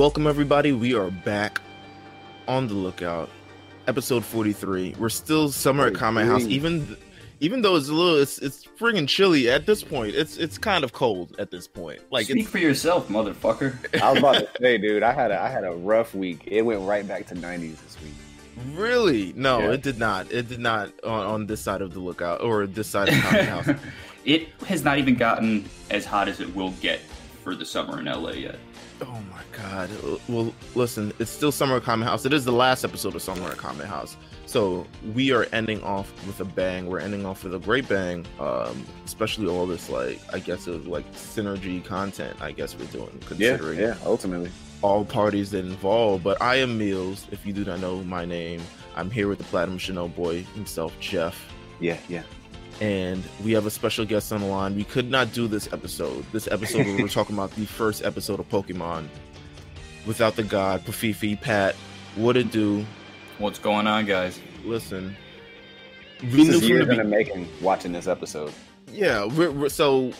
Welcome everybody. We are back on the lookout. Episode 43. We're still summer at Kame House even even though it's a little it's it's friggin' chilly at this point. It's it's kind of cold at this point. Like Speak it's for yourself, motherfucker. I was about to say, dude, I had a I had a rough week. It went right back to 90s this week. really no, Yeah. it did not. It did not on, on this side of the lookout or this side of Kame House. it has not even gotten as hot as it will get for the summer in LA yet. Oh my god. Well, listen, it's still Summer at Kame House. It is the last episode of Summer at Kame House. So we are ending off with a bang. We're ending off with a great bang. Um, especially all this like I guess of like synergy content, I guess we're doing, Yeah, considering yeah, ultimately. all parties involved. But I am Meelz, if you do not know my name. I'm here with the Platinum Chanel boy himself, Jeff. Yeah, yeah. And we have a special guest on the line. We could not do this episode. This episode we were talking about the first episode of Pokemon without the god Pafifi Pat. What it do? What's going on, guys? Listen, we This knew is from years the in the be- making watching this episode. yeah. We're, we're, so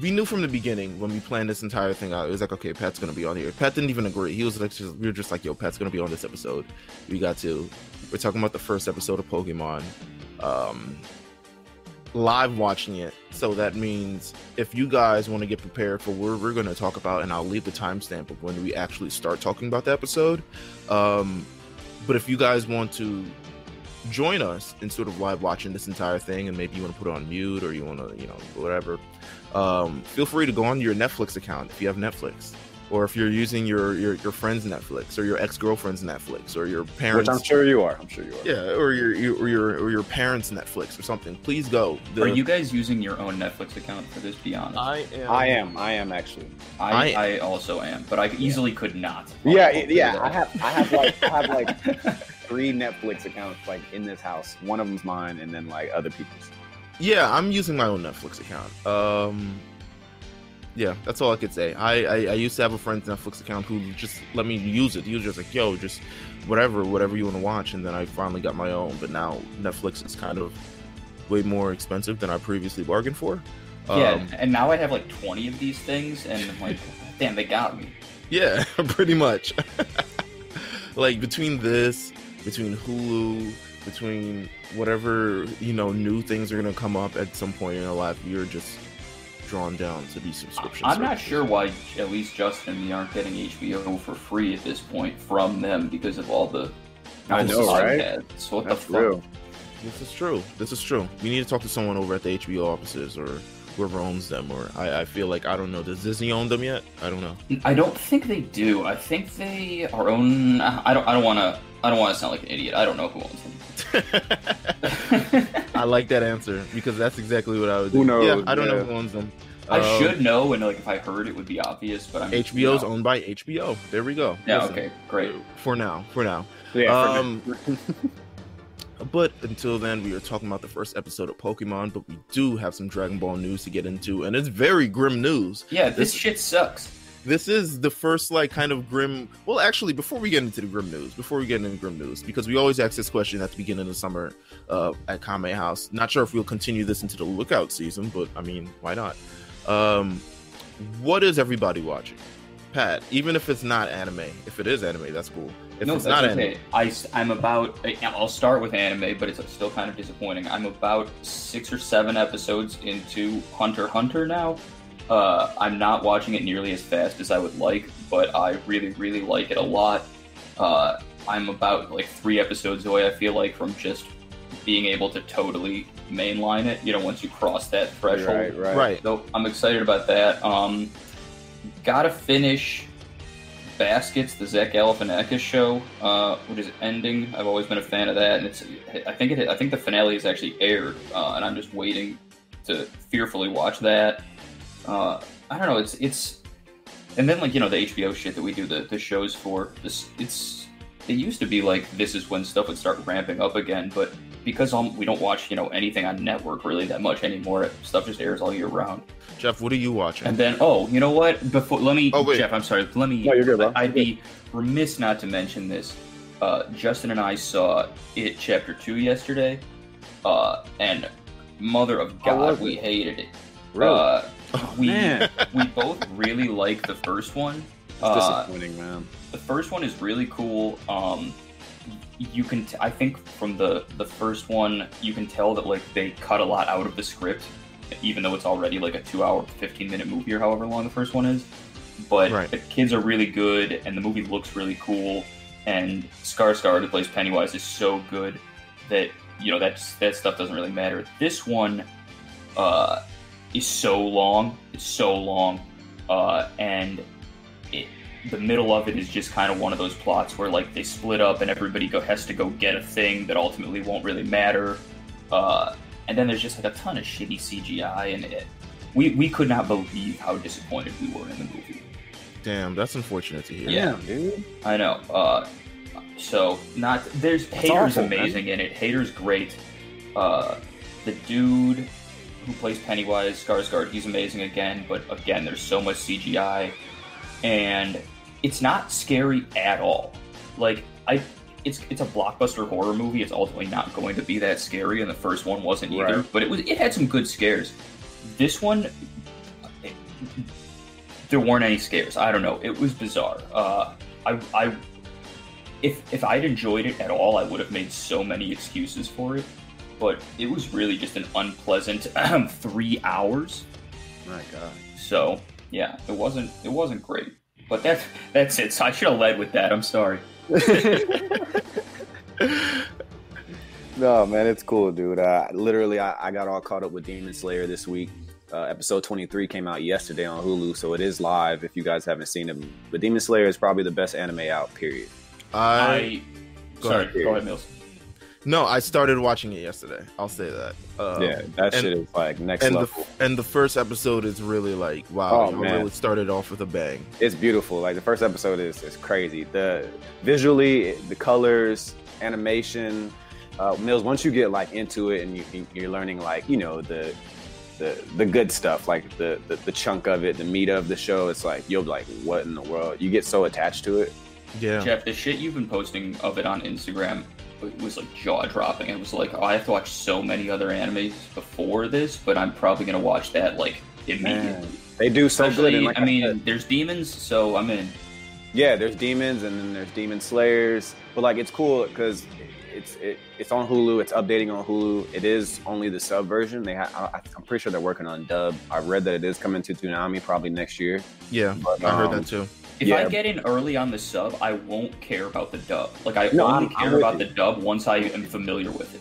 we knew from the beginning when we planned this entire thing out. It was like, okay, Pat's gonna be on here. Pat didn't even agree. He was like, just, we were just like, yo, Pat's gonna be on this episode. We got to. We're talking about the first episode of Pokemon. Um, live watching it. So that means if you guys want to get prepared for what we're going to talk about, and I'll leave the timestamp of when we actually start talking about the episode. Um, but if you guys want to join us in sort of live watching this entire thing, and maybe you want to put it on mute or you want to, you know, whatever, um, feel free to go on your Netflix account if you have Netflix. Or if you're using your, your your friend's Netflix or your ex girlfriend's Netflix or your parents, Which I'm sure you are. I'm sure you are. yeah, or your, your or your or your parents' Netflix or something. Please go. The- Are you guys using your own Netflix account for this? Be honest. I am. I am. I am actually. I, I- I also am, but I easily could not. Yeah, I'll- I'll yeah. do I have. I have like. I have like three Netflix accounts like in this house. One of them's mine, and then like other people's. Yeah, I'm using my own Netflix account. Um, yeah, that's all I could say. I, I I used to have a friend's Netflix account who just let me use it. He was just like, "Yo, just whatever, whatever you want to watch." And then I finally got my own. But now Netflix is kind of way more expensive than I previously bargained for. yeah, Um, and now I have like 20 of these things, and I'm like, damn, they got me. Yeah, pretty much. like between this, between Hulu, between whatever you know, new things are gonna come up at some point in your life, you're just drawn down to these subscriptions. I'm not sure why at least Justin and me aren't getting HBO for free at this point from them because of all the I know, I've right? had. So what That's the fuck? real. This is true. This is true. We need to talk to someone over at the HBO offices or whoever owns them. Or I, I feel like I don't know. Does Disney own them yet? I don't know. I don't think they do. I think they are own. I don't. I don't want to. I don't want to sound like an idiot. I don't know who owns them. I like that answer because that's exactly what I would do. Who knows? Yeah, I don't know who owns them. I Um, should know, and like if I heard, it would be obvious. But I'm HBO's you know. owned by HBO. There we go. Yeah. Listen, Okay. Great. For now. For now. Yeah. for Um, But until then, we are talking about the first episode of Pokemon, but we do have some Dragon Ball news to get into, and it's very grim news. Yeah. This, This- shit sucks. This is the first, like, kind of grim. Well, actually, before we get into the grim news, before we get into grim news, because we always ask this question at the beginning of the summer uh, at Kame House. Not sure if we'll continue this into the Lookout season, but I mean, why not? Um, what is everybody watching? Pat, even if it's not anime, if it is anime, that's cool. If no, it's not okay. anime, I, I'm about. I'll start with anime, but it's still kind of disappointing. I'm about six or seven episodes into Hunter Hunter now. Uh, I'm not watching it nearly as fast as I would like, but I really, really like it a lot. Uh, I'm about like three episodes away. I feel like from just being able to totally mainline it. You know, once you cross that threshold. right, right. right? So I'm excited about that. Um, gotta finish Baskets, the Zach Galifianakis show, uh, which is ending. I've always been a fan of that, and it's. I think it. I think the finale is actually aired, uh, and I'm just waiting to fearfully watch that. Uh, I don't know. It's it's, and then like you know the HBO shit that we do the the shows for. This it's. It used to be like this is when stuff would start ramping up again, but because um, we don't watch you know anything on network really that much anymore, stuff just airs all year round. Jeff, what are you watching? And then, oh, you know what? Before, let me, Oh, wait. Jeff. I'm sorry. Let me. No, you're good, bro. I'd be remiss not to mention this. Uh, Justin and I saw it chapter two yesterday, uh, and mother of God, we hated it. Really? Uh, Oh, we man. we both really like the first one. It's Uh, disappointing, man. the first one is really cool. Um, you can, t- I think, from the the first one, you can tell that like they cut a lot out of the script, even though it's already like a two-hour, fifteen-minute movie or however long the first one is. But Right. the kids are really good, and the movie looks really cool. And Skarsgård, who plays Pennywise, is so good that you know that's that stuff doesn't really matter. This one uh, is so long. It's so long, uh, and it, the middle of it is just kind of one of those plots where like they split up and everybody go has to go get a thing that ultimately won't really matter. Uh, and then there's just like a ton of shitty CGI, and it, we we could not believe how disappointed we were in the movie. Damn, that's unfortunate to hear. Yeah. Damn, dude. I know. Uh, so not there's Hader's awful, man. amazing in it. Hader's great. Uh, the dude who plays Pennywise Skarsgård, he's amazing again. But again, there's so much CGI, and it's not scary at all. Like I, it's it's a blockbuster horror movie. It's ultimately not going to be that scary, and the first one wasn't either. Right. But it was it had some good scares. This one. there weren't any scares. I don't know. It was bizarre. Uh, I, I, if if I'd enjoyed it at all, I would have made so many excuses for it. But it was really just an unpleasant three hours. My God. So yeah, it wasn't it wasn't great. But that's that's it. So I should have led with that. I'm sorry. No, man, it's cool, dude. Uh, literally, I, I got all caught up with Demon Slayer this week. Uh, episode 23 came out yesterday on Hulu, so it is live if you guys haven't seen it. But Demon Slayer is probably the best anime out, period. I I, Go sorry. ahead. Go ahead, Mills. No, I started watching it yesterday. I'll say that. Uh, yeah, that and- shit is like next and the level. and the first episode is really like wow, Oh, it man. really started off with a bang. it's beautiful. Like the first episode is is crazy. The visually, the colors, animation. Uh, Mills, once you get like into it and you, you're learning like you know the the the good stuff, like the, the the chunk of it, the meat of the show. It's like you'll be like, what in the world? You get so attached to it. Yeah, Jeff, the shit you've been posting of it on Instagram was like jaw dropping. It was like, oh, I have to watch so many other animes before this, but I'm probably gonna watch that like immediately. Man, they do so good. Especially, And like I mean, said, there's demons, so I'm in. yeah, there's demons and then there's demon slayers. But like, it's cool because it's it, it's on Hulu. It's updating on Hulu. It is only the sub version. They ha- I, I'm pretty sure they're working on dub. I've read that it is coming to Toonami probably next year. yeah, But, I heard um, that too. If I get in early on the sub, I won't care about the dub. Like I No, only I'm- I'm care about you. the dub once I am familiar with it.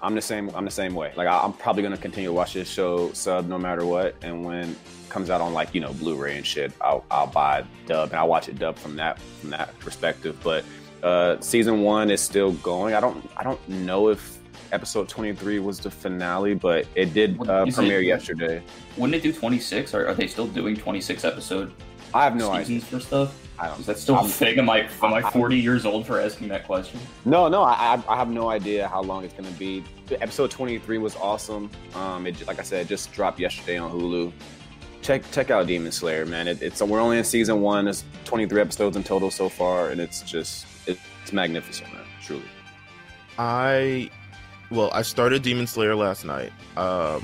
I'm the same. I'm the same way. Like I, I'm probably gonna continue to watch this show sub no matter what. And when it comes out on like you know Blu-ray and shit, I'll I'll buy dub and I'll watch it dub from that from that perspective. But uh, season one is still going. I don't I don't know if episode 23 was the finale, but it did uh, premiere it- yesterday. Wouldn't it do 26? Or are they still doing 26 episode I have no idea. for stuff? I don't. Is that still a I'm- thing? Am I am I I'm- 40 years old for asking that question? No, no, I, I I have no idea how long it's gonna be. Episode 23 was awesome. Um, it like I said, it just dropped yesterday on Hulu. Check check out Demon Slayer, man. It, it's we're only in season one. There's 23 episodes in total so far, and it's just it's magnificent, man. Truly. I well, I started Demon Slayer last night. Um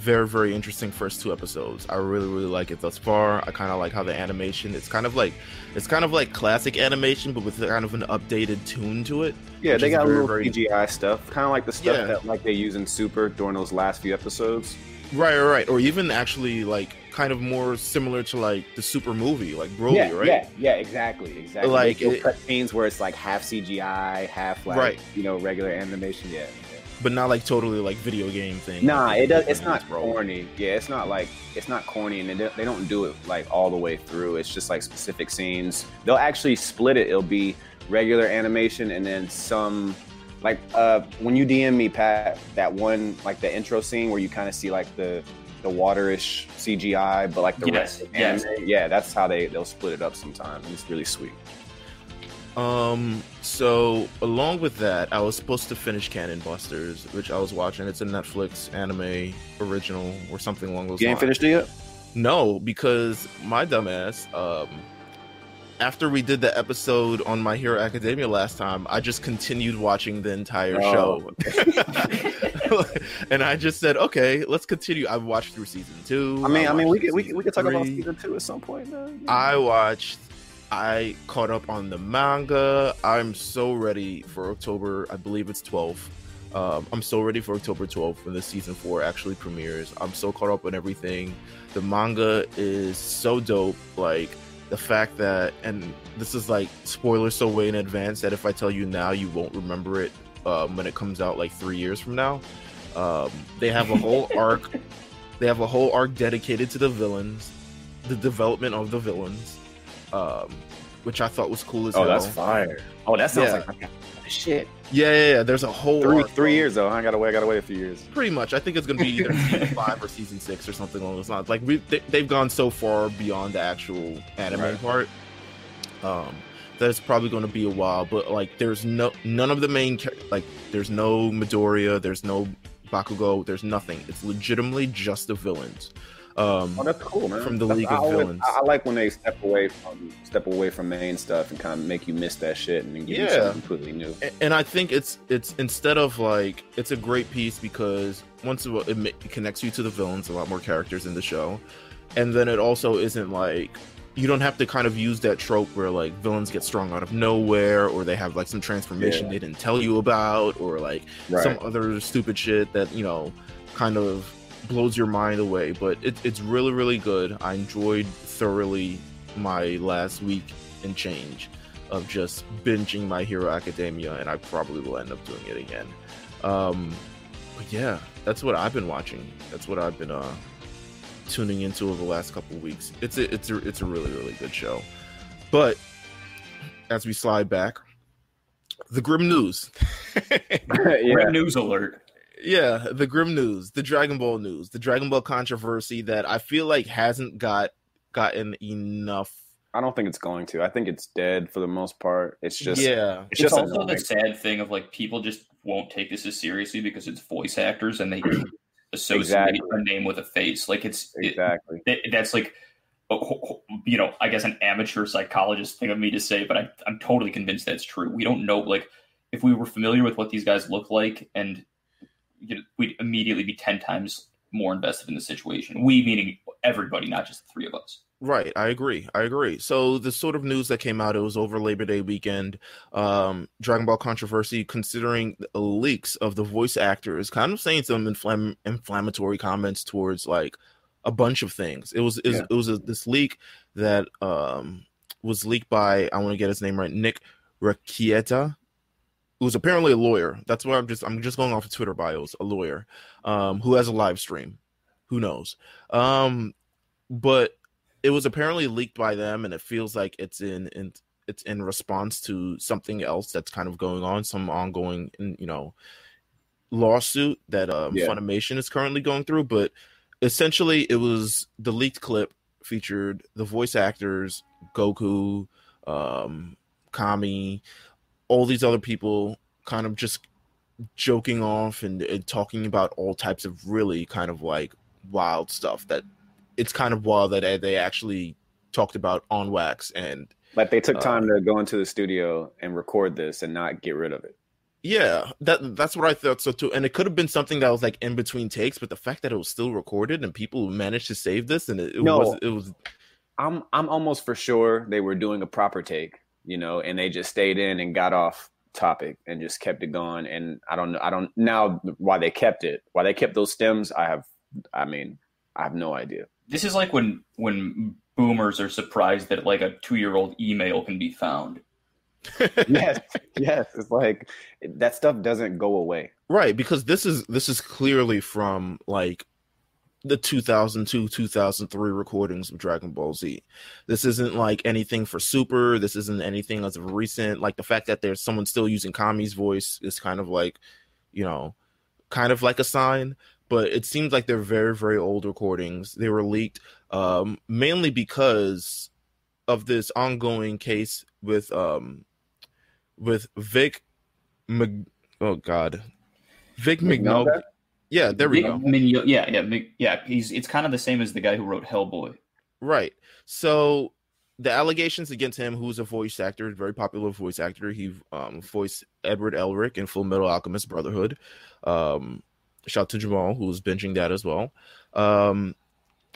very very interesting first two episodes. I really really like it thus far. I kind of like how the animation. It's kind of like it's kind of like classic animation, but with kind of an updated tune to it. Yeah, they got a very, little very- CGI stuff, kind of like the stuff Yeah. that like they use in Super during those last few episodes. Right, right, right. Or even actually like kind of more similar to like the Super movie, like Broly, yeah, right? yeah, yeah, exactly, exactly. Like, it- cut scenes where it's like half CGI, half like Right. you know regular animation. Yeah. Yeah. But not like totally like video game thing. Nah, like, it does. It's not Broly. corny. Yeah, it's not like it's not corny, and they don't, they don't do it like all the way through. It's just like specific scenes. They'll actually split it. It'll be regular animation, and then some like uh when you DM me, Pat, that one like the intro scene where you kind of see like the the waterish CGI, but like the Yes, rest of yes. anime, yeah, that's how they they'll split it up sometimes. and It's really sweet. Um. So along with that, I was supposed to finish Cannon Busters, which I was watching. It's a Netflix anime original or something along those You ain't lines. finished it yet? No, because my dumbass, um, after we did the episode on My Hero Academia last time, I just continued watching the entire Oh. show, and I just said, "Okay, let's continue." I've watched through season two. I mean, I mean, we could we, could- we could talk about season two at some point. though. I watched. I caught up on the manga. I'm so ready for October. I believe it's 12. Um, I'm so ready for October 12th when the season four actually premieres. I'm so caught up on everything. The manga is so dope. Like the fact that, and this is like spoilers so way in advance that if I tell you now, you won't remember it um, when it comes out like three years from now. Um, they have a whole arc. They have a whole arc dedicated to the villains, the development of the villains, um, which I thought was cool as oh, hell. that's fire. Oh, that sounds Yeah. like shit. Yeah, yeah, yeah. There's a whole Three three years though. I gotta wait. I gotta wait a few years. Pretty much. I think it's gonna be either season five or season six or something along those lines. Like we, they, they've gone so far beyond the actual anime Right. part. Um, that it's probably going to be a while. But like, there's no none of the main like. There's no Midoriya. There's no Bakugo. There's nothing. It's legitimately just the villains. Um, Oh, that's cool, man. From the That's- League I of always- Villains. I, like when they step away from step away from main stuff and kind of make you miss that shit and then give you something completely new. A- and I think it's it's instead of like it's a great piece because once it, it connects you to the villains, a lot more characters in the show, and then it also isn't like you don't have to kind of use that trope where like villains get strong out of nowhere or they have like some transformation Yeah. they didn't tell you about or like Right. some other stupid shit that you know kind of blows your mind away but it, it's really really good. I enjoyed thoroughly my last week and change of just binging my hero academia and i probably will end up doing it again. Um but yeah that's what i've been watching. That's what i've been uh tuning into over the last couple of weeks. It's a it's a it's a really really good show. But as we slide back the grim news. Yeah. Red news alert. Yeah, the grim news, the Dragon Ball news, the Dragon Ball controversy that I feel like hasn't got gotten enough. I don't think it's going to. I think it's dead for the most part. It's just yeah, It's It's, just also annoying. the sad thing of like people just won't take this as seriously because it's voice actors and they associate Exactly. a name with a face. Like it's exactly. it, that's like you know i guess an amateur psychologist thing of me to say but I, i'm totally convinced that's true we don't know like if we were familiar with what these guys look like and you know, we'd immediately be 10 times more invested in the situation we meaning everybody not just the three of us right. I agree. I agree. So the sort of news that came out, it was over Labor Day weekend. Um, Dragon Ball controversy, considering the leaks of the voice actors, kind of saying some inflam- inflammatory comments towards like a bunch of things. It was it was, Yeah. it was a, this leak that um was leaked by I want to get his name right, Nick Rekieta. Who was apparently a lawyer. That's why I'm just I'm just going off of Twitter bios, a lawyer, um, who has a live stream. Who knows? Um, but it was apparently leaked by them, and it feels like it's in in it's in response to something else that's kind of going on, some ongoing, you know, lawsuit that um, Yeah. Funimation is currently going through. But essentially, it was the leaked clip featured the voice actors Goku, um, Kami, all these other people, kind of just joking off and, and talking about all types of really kind of like wild stuff that it's kind of wild that they- they actually talked about on wax and Like they took Uh, time to go into the studio and record this and not get rid of it. yeah that that's what i thought so too and it could have been something that was like in between takes but the fact that it was still recorded and people managed to save this and it, it No. was it was I'm I'm almost for sure they were doing a proper take, you know, and they just stayed in and got off topic and just kept it going. And I don't know, I don't now why they kept it, why they kept those stems. I have, I mean, I have no idea. this is like when when boomers are surprised that like a two-year-old email can be found yes, yes, it's like that stuff doesn't go away. right because this is this is clearly from like the 2002 2003 recordings of dragon ball z. This isn't like anything for super. This isn't anything as of recent. Like the fact that there's someone still using kami's voice is kind of like you know kind of like a sign. But it seems like they're very very old recordings. They were leaked um mainly because of this ongoing case with um with vic Mag- oh god. Vic mcnulty? Yeah there we Vic go Migno- yeah yeah yeah he's it's kind of the same as the guy who wrote hellboy Right. So the allegations against him, who's a voice actor, very popular voice actor. He um, voiced Edward Elric in Full Metal Alchemist Brotherhood. Um, shout out to Jamal, who was binging that as well. Um,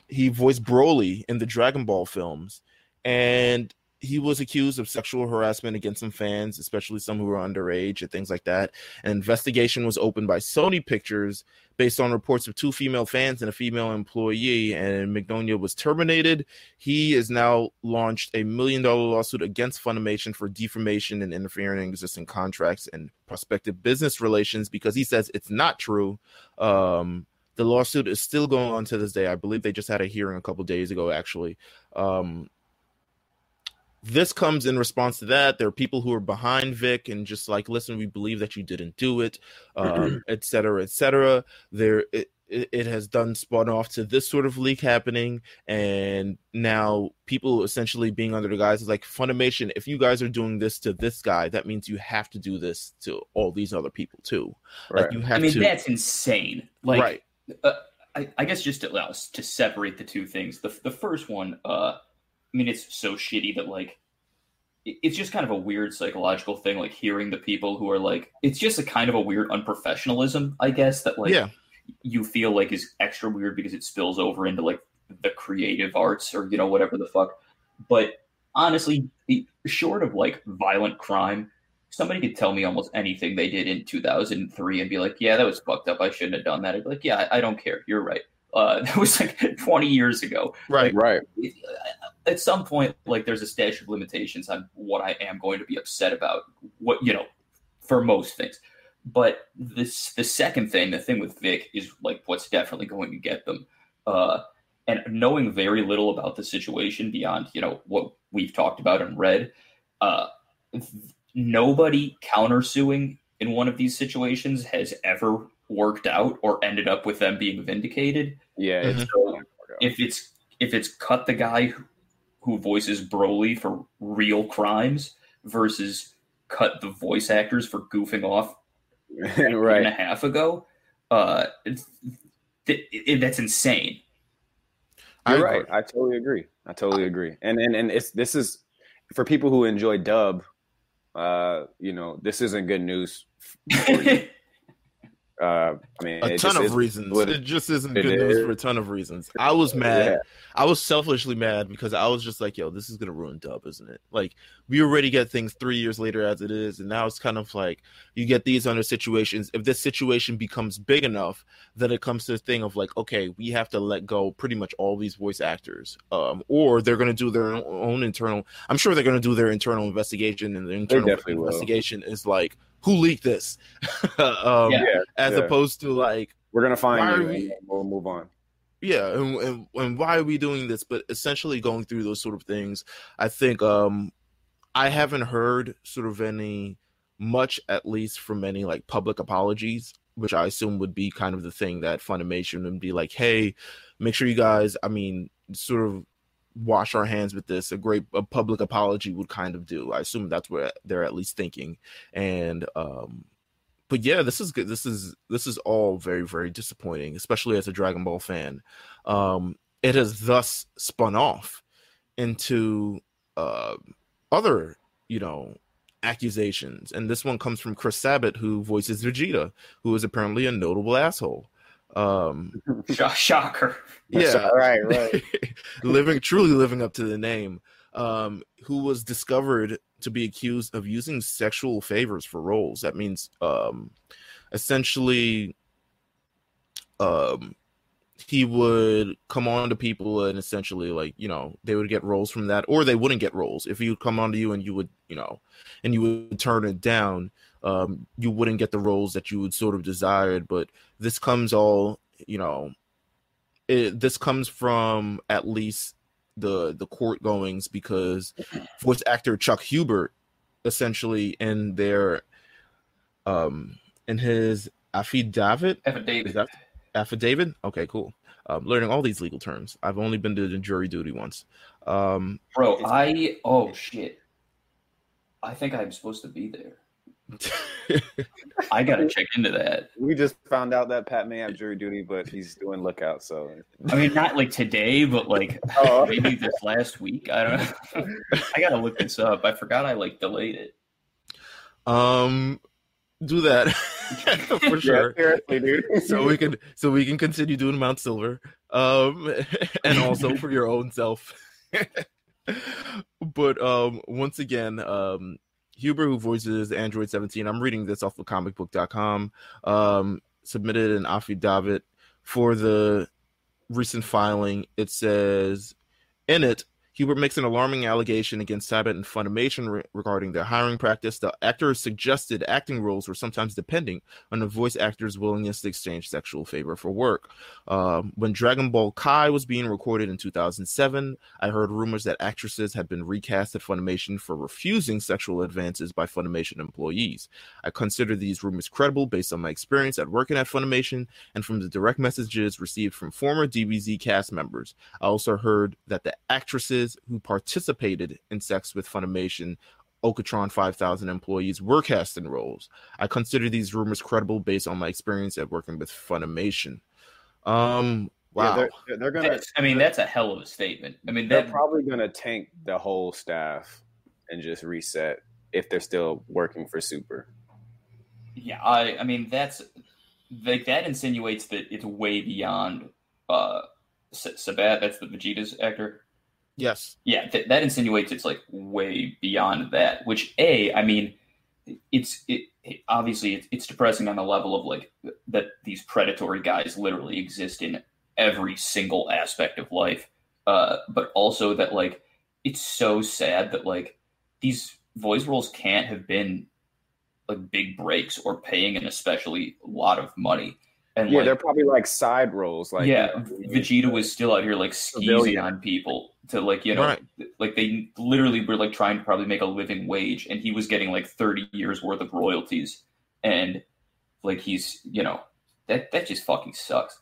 he voiced Broly in the Dragon Ball films, and he was accused of sexual harassment against some fans, especially some who were underage and things like that. An investigation was opened by Sony Pictures based on reports of two female fans and a female employee, and Mignogna was terminated. He has now launched a million dollar lawsuit against Funimation for defamation and interfering in existing contracts and prospective business relations because he says it's not true. Um, the lawsuit is still going on to this day. I believe they just had a hearing a couple days ago, actually. Um, this comes in response to that. There are people who are behind Vic and just like, listen, we believe that you didn't do it, um, et cetera, et cetera. There, it, it has done spun off to this sort of leak happening, and now people essentially being under the guise of like Funimation. If you guys are doing this to this guy, that means you have to do this to all these other people too. Right. Like you have to I mean, to, that's insane. Like, right? uh, I, I guess just to allow to separate the two things. The the first one, uh, I mean, it's so shitty that like it's just kind of a weird psychological thing. Like hearing the people who are like, it's just a kind of a weird unprofessionalism, I guess. That like yeah, you feel like is extra weird because it spills over into like the creative arts or you know whatever the fuck. But honestly, the- short of like violent crime, somebody could tell me almost anything they did in 2003 and be like, "Yeah, that was fucked up. I shouldn't have done that." I'd be like, "Yeah, I don't care. You're right." Uh, that was like 20 years ago. right. Right. At some point, like there's a statute of limitations on what I am going to be upset about. What you know, for most things. But this the second thing, the thing with Vic is like what's definitely going to get them. Uh, and knowing very little about the situation beyond you know what we've talked about and read, uh, nobody countersuing in one of these situations has ever worked out or ended up with them being vindicated. Yeah. It's So if it's if it's cut the guy who- who voices Broly for real crimes versus cut the voice actors for goofing off a year and a half ago, uh, it's, th- it, that's insane. I You're agree. right. I totally agree. I totally agree. And and and it's this is for people who enjoy dub. Uh, you know, this isn't good news. Uh, I mean, a ton of reasons. what It just isn't it good news for a ton of reasons. I was mad. Yeah. I was selfishly mad because I was just like, yo, this is gonna ruin dub, isn't it? Like we already get things three years later as it is, and now it's kind of like you get these under situations. If this situation becomes big enough, then it comes to the thing of like, okay, we have to let go pretty much all these voice actors, um, or they're gonna do their own internal. I'm sure they're gonna do their internal investigation, and the internal definitely will. investigation is like, who leaked this, um, Yeah. Yeah, as yeah. opposed to like we're gonna find you. are we- and we'll move on. yeah and, and, and why are we doing this but essentially going through those sort of things i think um i haven't heard sort of any much at least from any like public apologies which i assume would be kind of the thing that funimation would be like hey make sure you guys i mean sort of wash our hands with this a great a public apology would kind of do i assume that's what they're at least thinking and um but yeah, this is good. This is this is all very very disappointing, especially as a Dragon Ball fan. Um, it has thus spun off into uh, other, you know, accusations, and this one comes from Chris Sabat, who voices Vegeta, who is apparently a notable asshole. Um, Shocker. yeah, right, right. living truly living up to the name. Um, who was discovered to be accused of using sexual favors for roles. That means um essentially um he would come on to people and essentially like you know they would get roles from that or they wouldn't get roles if he would come on to you and you would you know and you would turn it down um you wouldn't get the roles that you would sort of desired but this comes all you know it, this comes from at least the the court goings because voice actor Chuck Huber essentially in their um in his affidavit Affidavit. that affidavit okay cool um learning all these legal terms i've only been to the jury duty once um Bro, I oh shit. I think I'm supposed to be there. I gotta check into that. We just found out that Pat may have jury duty, but he's doing lookout. So I mean, not like today, but like Oh. maybe this last week. I don't know. I gotta look this up. I forgot I like delayed it. Um, do that for sure. yeah, seriously, dude. so we can so we can continue doing Mount Silver, um, and also for your own self. but um, once again, um, Huber, who voices Android 17, I'm reading this off of comicbook.com, um, submitted an affidavit for the recent filing. It says in it, Huber makes an alarming allegation against Sabat and Funimation re- regarding their hiring practice. The actors suggested acting roles were sometimes depending on the voice actor's willingness to exchange sexual favor for work. Um, when Dragon Ball Kai was being recorded in 2007, I heard rumors that actresses had been recast at Funimation for refusing sexual advances by Funimation employees. I consider these rumors credible based on my experience at working at Funimation and from the direct messages received from former DBZ cast members. I also heard that the actresses who participated in sex with Funimation Okatron 5000 employees were cast in roles. I consider these rumors credible based on my experience at working with Funimation. Um, wow. Yeah, they're, they're gonna. That's, I mean, that's a hell of a statement. I mean, They're that probably gonna tank the whole staff and just reset if they're still working for Super. yeah. I I mean, that's like that insinuates that it's way beyond uh Sabat. That's the Vegeta's actor. Yes. Yeah, th- that insinuates it's like way beyond that. Which a, I mean, it's it, it obviously it's, it's depressing on the level of like that these predatory guys literally exist in every single aspect of life. Uh, but also that like it's so sad that like these voice roles can't have been like big breaks or paying an especially lot of money. And Yeah, like, they're probably like side roles. Like yeah, you know, Vegeta was still out here like skeezing Civilian. on people to like you know Right. like they literally were like trying to probably make a living wage, and he was getting like thirty years worth of royalties, and like he's you know that that just fucking sucks.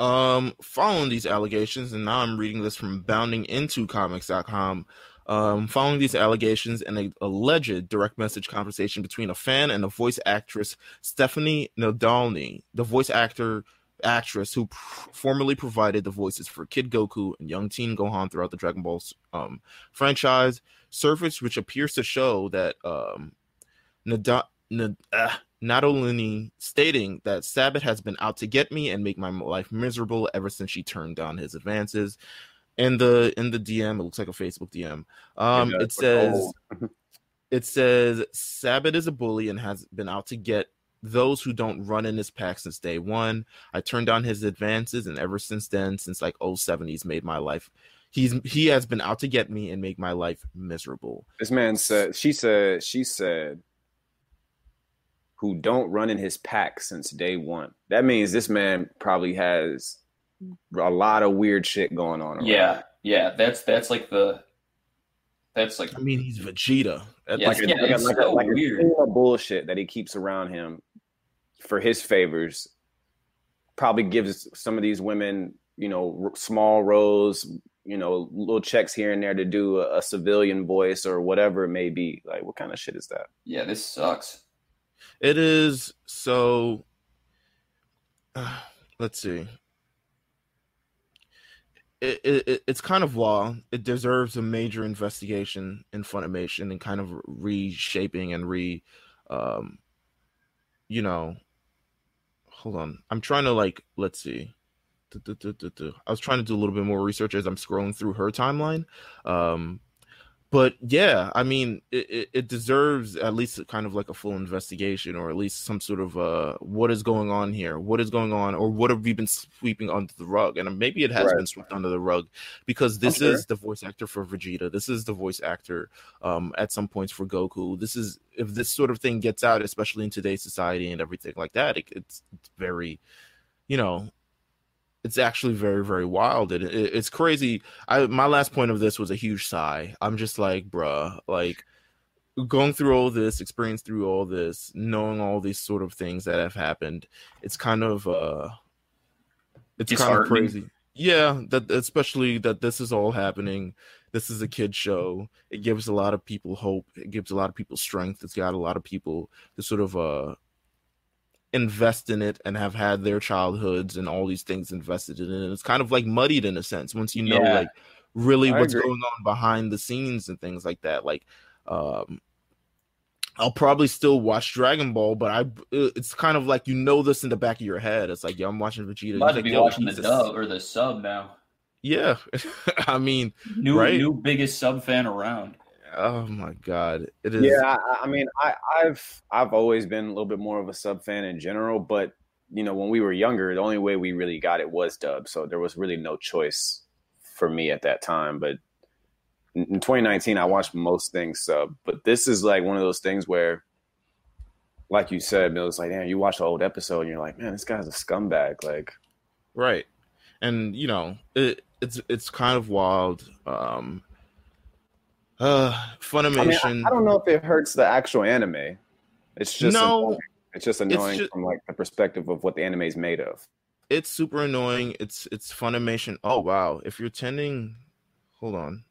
Um, following these allegations, and now I'm reading this from boundingintocomics.com. Um, following these allegations and a alleged direct message conversation between a fan and the voice actress Stephanie Nadolny, the voice actor actress who pr- formerly provided the voices for Kid Goku and Young Teen Gohan throughout the Dragon Ball um, franchise, surfaced, which appears to show that um, Nada- Nad- ah, not only stating that Sabat has been out to get me and make my life miserable ever since she turned down his advances. In the in the DM, it looks like a Facebook DM. Um, Yeah, it says it says Sabat is a bully and has been out to get those who don't run in his pack since day one. I turned down his advances, and ever since then, since like 07, he's made my life. He's he has been out to get me and make my life miserable. This man said, she said, she said, who don't run in his pack since day one. That means this man probably has a lot of weird shit going on. around. Yeah, yeah, that's that's like the that's like I mean, he's Vegeta. At Yeah, like a, yeah, like a, it's like a, so like a weird. team bullshit that he keeps around him for his favors. Probably gives some of these women, you know, r- small roles, you know, little checks here and there to do a, a civilian voice or whatever it may be. Like, what kind of shit is that? yeah, this sucks. It is so. uh, let's see. It, it, it- it's kind of law. It deserves a major investigation in Funimation and kind of reshaping and re, um, you know. Hold on, I'm trying to like. Let's see. I was trying to do a little bit more research as I'm scrolling through her timeline. Um, but yeah, I mean, it, it, deserves at least kind of like a full investigation, or at least some sort of uh, what is going on here? What is going on, or what have we been sweeping under the rug? And maybe it has Right. been swept under the rug because this is the voice actor for Vegeta. This is the voice actor um, at some points for Goku. This is if this sort of thing gets out, especially in today's society and everything like that, it, it's it's very, you know, it's actually very very wild and it, it's crazy i my last point of this was a huge sigh i'm just like bruh like going through all this experience through all this knowing all these sort of things that have happened it's kind of uh it's kind of crazy Yeah, that especially that this is all happening. This is a kid show. It gives a lot of people hope. It gives a lot of people strength. It's got a lot of people to sort of uh invest in it and have had their childhoods and all these things invested in it. And it's kind of like muddied in a sense once you know Yeah. like really I what's agree. going on behind the scenes and things like that. Like um I'll probably still watch Dragon Ball, but I it's kind of like you know this in the back of your head. It's like, yo, I'm watching Vegeta. I'm about It's to like, be watching the dub or the sub now. Yeah. I mean, New Right. new biggest sub fan around. Oh my god. It is Yeah, I, I mean, I, I've I've always been a little bit more of a sub fan in general, but you know, when we were younger, the only way we really got it was dub, so there was really no choice for me at that time. But in, in 2019, I watched most things sub, but this is like one of those things where, like you said, it was like, man, you watch the old episode and you're like, man, this guy's a scumbag. Like, right. And you know, it it's it's kind of wild. Um uh Funimation. I mean, I, I don't know if it hurts the actual anime. It's just No, annoying. it's just annoying ju- from like the perspective of what the anime is made of. it's super annoying. It's it's Funimation. Oh wow, if you're attending, hold on.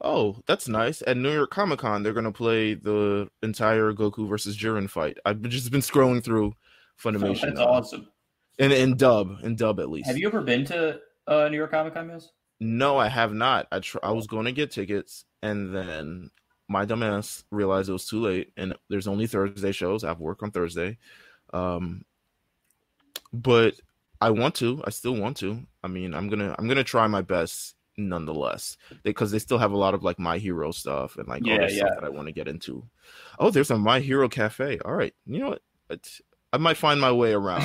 Oh, that's nice. At New York Comic Con, they're gonna play the entire Goku versus Jiren fight. I've just been scrolling through Funimation That's awesome. And in dub, in dub at least. Have you ever been to uh, New York Comic Con, Mills? No, I have not. I tr- I was going to get tickets, and then my dumbass realized it was too late, and there's only Thursday shows. I have work on Thursday, um, but I want to. I still want to. I mean, I'm gonna I'm gonna try my best nonetheless because they still have a lot of like my hero stuff and like all Yeah, stuff yeah. that I want to get into. Oh, there's a My Hero Cafe. All right, you know what? It's, I might find my way around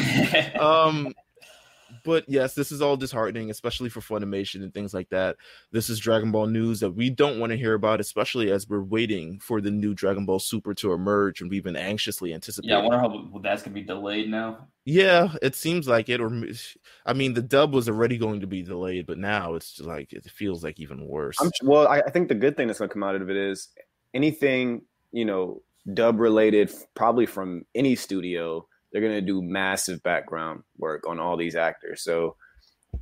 um but yes this is all disheartening especially for funimation and things like that this is dragon ball news that we don't want to hear about especially as we're waiting for the new dragon ball super to emerge and we've been anxiously anticipating yeah, I wonder how that's gonna be delayed now. yeah it seems like it or i mean the dub was already going to be delayed but now it's just like it feels like even worse I'm, well, I, I think the good thing that's going to come out of it is anything you know dub related, probably from any studio. They're going to do massive background work on all these actors. So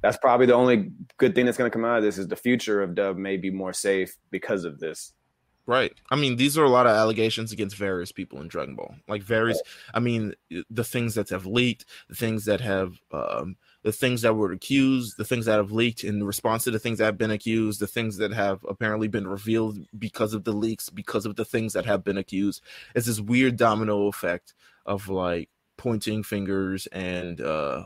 that's probably the only good thing that's going to come out of this is the future of dub may be more safe because of this. Right. I mean, these are a lot of allegations against various people in Dragon Ball. Like various I mean, the things that have leaked, the things that have um the things that were accused, the things that have leaked in response to the things that have been accused, the things that have apparently been revealed because of the leaks, because of the things that have been accused. It's this weird domino effect of like pointing fingers and uh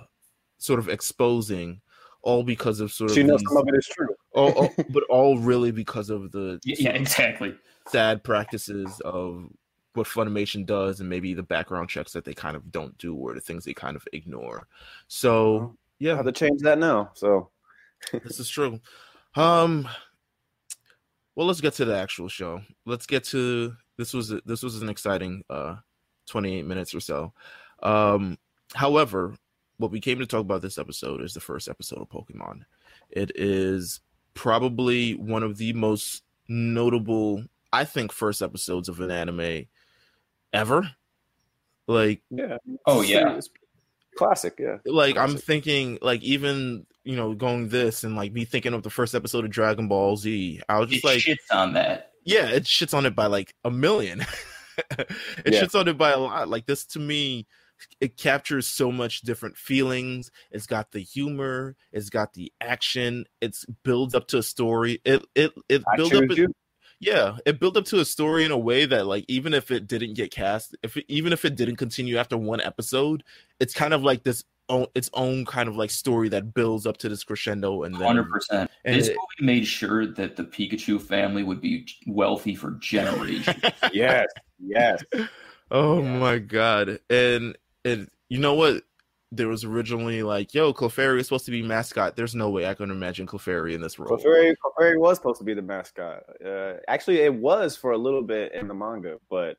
sort of exposing all because of sort So you of know these, some of it is true. all, all- but all really because of the Yeah, yeah, exactly. sad practices of what Funimation does and maybe the background checks that they kind of don't do or the things they kind of ignore. So I yeah, have to change that now. So this is true. Um well let's get to the actual show. Let's get to this was this was an exciting uh 28 minutes or so. Um however, what we came to talk about this episode is the first episode of Pokemon. It is probably one of the most notable, I think, first episodes of an anime ever. Like, yeah. Oh yeah. It's classic. Yeah. like I'm thinking, like even you know, going this and like me thinking of the first episode of Dragon Ball Z. I was It just like, shits on that. yeah, it shits on it by like a million. it Yeah. shits on it by a lot. Like this to me, it captures so much different feelings. It's got the humor, it's got the action, it's builds up to a story. It it it I builds up choose yeah, it built up to a story in a way that like even if it didn't get cast, if it, even if it didn't continue after one episode, it's kind of like this own its own kind of like story that builds up to this crescendo and then Hundred percent. and This it- movie made sure that the Pikachu family would be wealthy for generations. Yes. Yes. Oh Yeah. my god. And and you know what? There was originally like, yo, Clefairy is supposed to be mascot. There's no way I can imagine Clefairy in this role. Clefairy, Clefairy was supposed to be the mascot. Uh, actually, it was for a little bit in the manga, but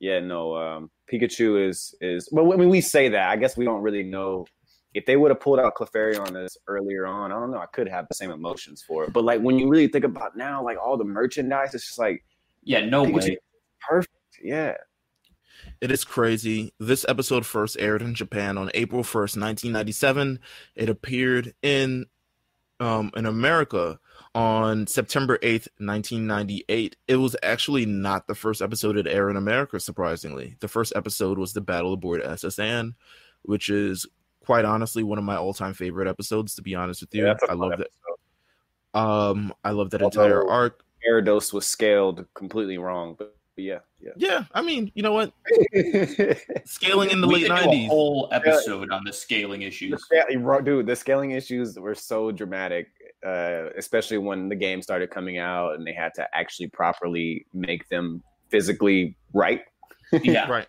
yeah, no. Um, Pikachu is is. Well, I mean, we say that. I guess we don't really know if they would have pulled out Clefairy on this earlier on. I don't know. I could have the same emotions for it, but like when you really think about now, like all the merchandise, it's just like yeah, no Pikachu. way. perfect. Yeah, It is crazy. This episode first aired in Japan on April 1st, 1997. It appeared in um, in America on September 8th, 1998. It was actually not the first episode to air in America, surprisingly. The first episode was the Battle aboard S.S. Anne, which is quite honestly one of my all-time favorite episodes, to be honest with you. Yeah, I love that. Um, I love that Although- entire arc. Gyarados was scaled completely wrong, but, but yeah, yeah. Yeah, I mean, you know what? Scaling in the we late could do a 90s. whole episode on the scaling issues. Yeah, bro, dude, the scaling issues were so dramatic, uh, especially when the game started coming out and they had to actually properly make them physically right. Yeah, right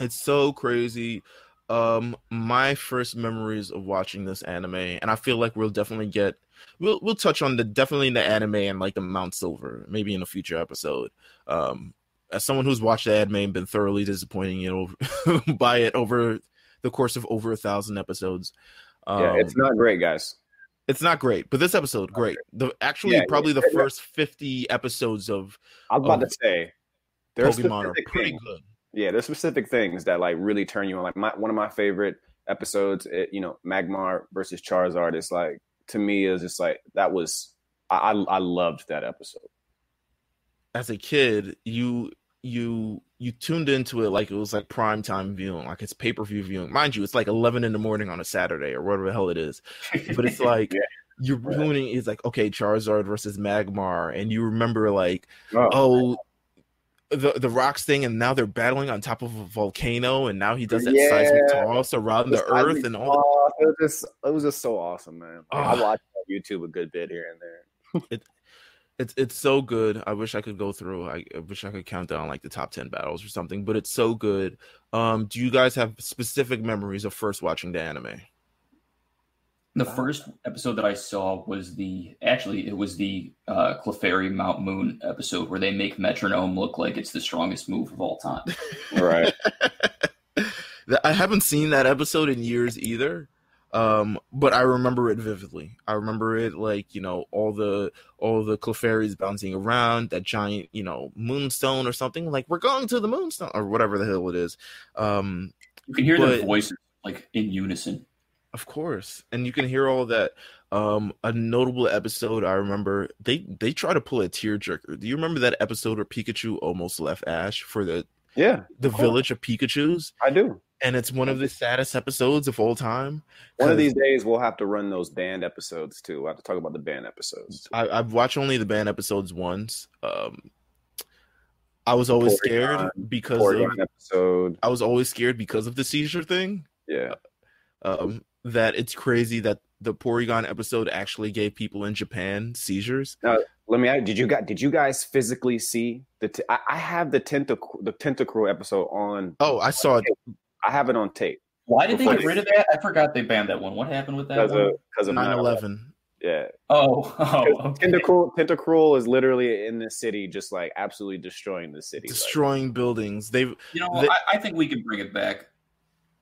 it's so crazy um my first memories of watching this anime and i feel like we'll definitely get we'll we'll touch on the definitely the anime and like the mount silver maybe in a future episode um as someone who's watched the anime and been thoroughly disappointing you know by it over the course of over a thousand episodes um, yeah, it's not great, guys. it's not great but this episode great the actually Yeah, probably the yeah. first 50 episodes of I was about to say there pokemon are pretty things- good Yeah, there's specific things that like really turn you on. Like my one of my favorite episodes, it, you know, Magmar versus Charizard is like to me is just like that was I I, loved that episode. as a kid, you you you tuned into it like it was like prime time viewing, like it's pay per view viewing. Mind you, it's like eleven in the morning on a Saturday or whatever the hell it is. But it's like Yeah. you're ruining. It's like okay, Charizard versus Magmar, and you remember like Oh, oh. The, the rocks thing and now they're battling on top of a volcano and now he does that Yeah. seismic toss around the earth and all it was just it was just so awesome, man. Like, I Oh. watched on YouTube a good bit here and there. it, it's it's so good. I wish I could go through. I, I wish I could count down like the top ten battles or something. But it's so good. Um, do you guys have specific memories of first watching the anime? The first episode that I saw was the actually it was the uh, Clefairy Mount Moon episode where they make Metronome look like it's the strongest move of all time. Right. I haven't seen that episode in years either. Um, but I remember it vividly. I remember it like you know all the all the Clefairies bouncing around that giant you know moonstone or something like we're going to the moonstone or whatever the hell it is. Um, You can hear their But- voices like in unison. Of course, and you can hear all that. Um, a notable episode I remember they they try to pull a tearjerker. Do you remember that episode where Pikachu almost left Ash for the Yeah, the course. village of Pikachu's? I do. And it's one of the saddest episodes of all time. One of these days we'll have to run those banned episodes too. We'll have to talk about the banned episodes. I, I've watched only the banned episodes once. Um, I was always scared Porygon- because of, episode. I was always scared because of the seizure thing. Yeah. Um, that it's crazy that the Porygon episode actually gave people in Japan seizures. Uh, let me ask, did you guys did you guys physically see the t- I, I have the tentacle the tentacruel episode on Oh, I saw it. I have it on tape Why did they get rid of that? I forgot they banned that one. What happened with that because one? of because of 9 9/11. Yeah. Oh, oh, okay. Tentacruel Tentacruel is literally in the city just like absolutely destroying the city. like- Destroying buildings. They've, You know, They- I, I think we can bring it back.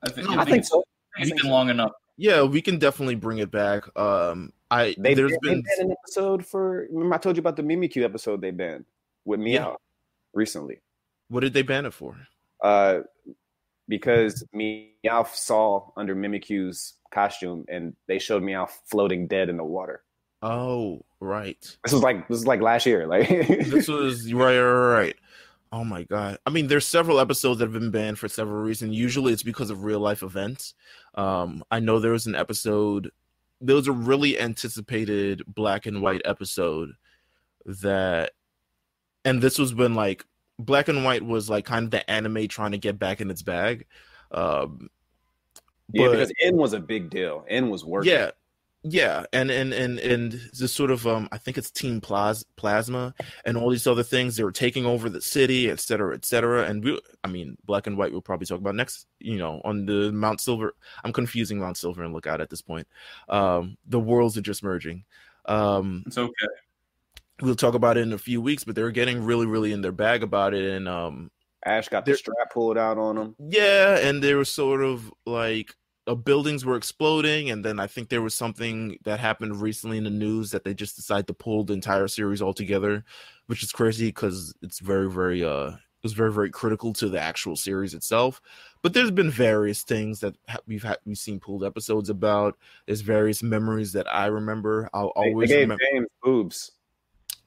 I think, No, I think so. It's think been so. long enough. Yeah, we can definitely bring it back. Um, I, They there's banned, been, they an episode for remember I told you about the Mimikyu episode they banned with Meowth Yeah. recently. what did they ban it for? Uh because Meowth saw under Mimikyu's costume and they showed Meowth floating dead in the water. Oh, right. This was like this was like last year. Like this was right, right, right. Oh my god! I mean, there's several episodes that have been banned for several reasons. Usually, it's because of real life events. Um, I know there was an episode. There was a really anticipated black and white episode that, and this was when like black and white was like kind of the anime trying to get back in its bag. Um, Yeah, but- because N was a big deal. N was working. yeah, yeah, and and and and this sort of um, I think it's Team Plas- Plasma and all these other things. They were taking over the city, et cetera, et cetera. And we, I mean, Black and White. We'll probably talk about next. You know, on the Mount Silver. I'm confusing Mount Silver and Lookout at this point. Um, the worlds are just merging. Um, It's okay. we'll talk about it in a few weeks, but they're getting really, really in their bag about it, and um, Ash got There- the strap pulled out on him. Yeah, and they were sort of like uh, buildings were exploding, and then I think there was something that happened recently in the news that they just decided to pull the entire series altogether, which is crazy because it's very, very uh it was very very critical to the actual series itself. But there's been various things that ha- we've had we've seen pulled episodes about. There's various memories that I remember. I'll They, they always gave remember. James boobs.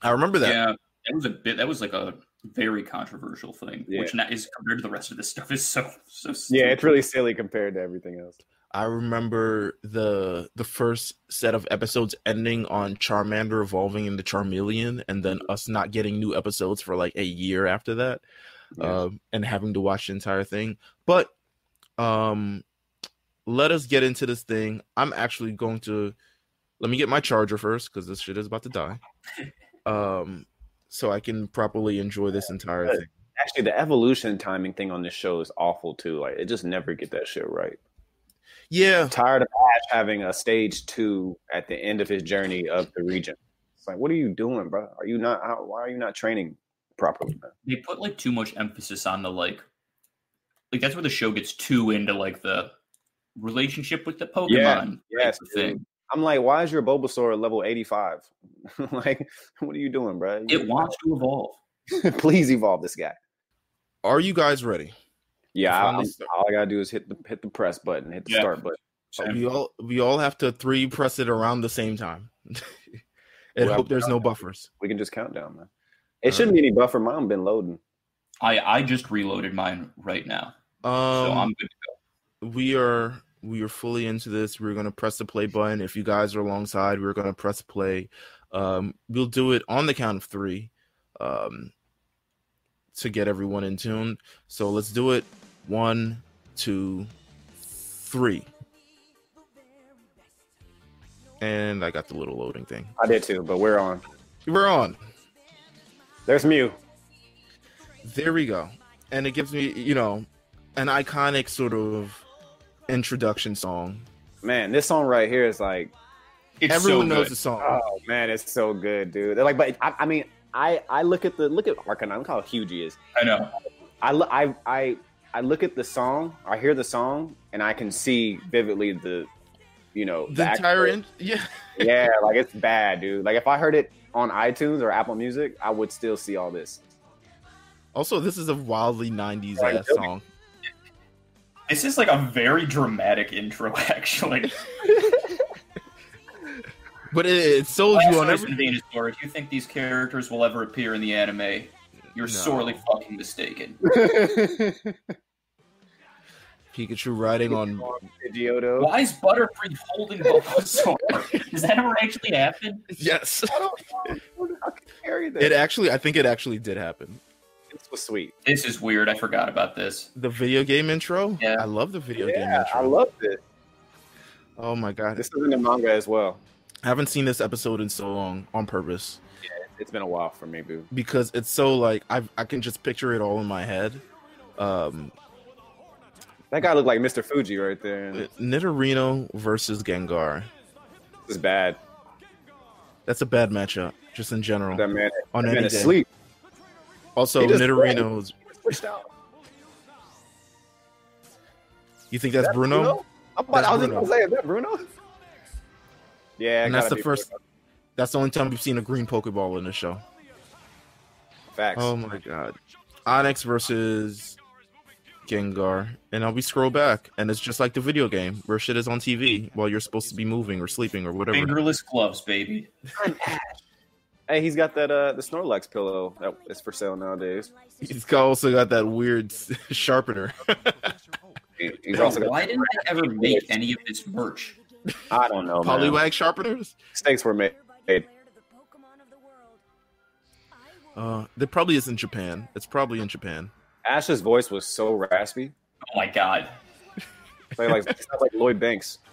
I remember that. Yeah, that was a bit. That was like a very controversial thing, Yeah. which is compared to the rest of this stuff is so so. Yeah, it's really silly compared to everything else. I remember the the first set of episodes ending on Charmander evolving into Charmeleon, and then us not getting new episodes for like a year after that, Yeah. um, and having to watch the entire thing. But um, let us get into this thing. I'm actually going to let me get my charger first because this shit is about to die. Um, so I can properly enjoy this entire thing. Actually, the evolution timing thing on this show is awful too. Like, it just never get that shit right. Yeah, tired of Ash having a stage two at the end of his journey of the region. It's like, what are you doing, bro? Are you not? How, why are you not training properly? Man? they put like too much emphasis on the like like that's where the show gets too into like the relationship with the Pokemon. Yeah, yes, thing. I'm like, why is your Bulbasaur level 85? like, what are you doing, bro? It wants to evolve. Please evolve this guy. are you guys ready? Yeah, I'm- all I gotta do is hit the hit the press button, hit the Yeah. start button. Same. We all we all have to three press it around the same time. and Well, hope there's no buffers. We can just count down, man. It shouldn't be any buffer. Mine been loading. I I just reloaded mine right now, so Um, I'm good to go. we are we are fully into this. We're gonna press the play button. If you guys are alongside, we're gonna press play. Um, we'll do it on the count of three, um, to get everyone in tune. So let's do it. One, two, three. And I got the little loading thing. I did too, but we're on. We're on. There's Mew. There we go. And it gives me, you know, an iconic sort of introduction song. Man, this song right here is like It's Everyone so knows the song. Oh man, it's so good, dude. They're like, but I, I mean, I I look at the look at Arcanine. Look how huge he is. I know. I lo- I I I look at the song. I hear the song, and I can see vividly the, you know, the act- entire in- yeah. yeah, like it's bad, dude. Like if I heard it on iTunes or Apple Music, I would still see all this. Also, this is a wildly 90s Right, ass okay. song. This is like a very dramatic intro, actually. But it, it sold you on Blastoise every Venusaur, if you think these characters will ever appear in the anime, you're No. sorely fucking mistaken. Pikachu riding on Pidgeotto. Why is Butterfree holding Bulbasaur? Does that ever actually happen? Yes. I don't know. How can you carry that? It actually I think it actually did happen. This was sweet. This is weird. I forgot about this. The video game intro? Yeah. I love the video game Yeah, intro. I love this. oh my god. This is in the manga as well. I haven't seen this episode in so long on purpose Yeah, It's been a while for me, boo. because it's so like I I can just picture it all in my head. Um That guy looked like Mr. Fuji right there. This Nidorino versus Gengar. is bad. That's a bad matchup just in general. That man, on that any man day. asleep. Also, He just Nidorino's Switched out. You think that's That Bruno? I'm about, That's I was just gonna say, is that Bruno? Yeah, and that's the first. Bruno. That's the only time we've seen a green Pokeball in the show. Facts. Oh my god. Onix versus Gengar. And I'll be scroll back. And it's just like the video game where shit is on TV while you're supposed to be moving or sleeping or whatever. Fingerless gloves, baby. Hey, he's got that uh the Snorlax pillow that is for sale nowadays. He's got- also got that weird sharpener. He- He's also got Why didn't they ever make any of this merch? I don't know, man. Poliwag sharpeners? Mistakes were made. Uh, there probably is in Japan. It's probably in Japan. Ash's voice was so raspy. Oh my god. Like, like it sounds like Lloyd Banks.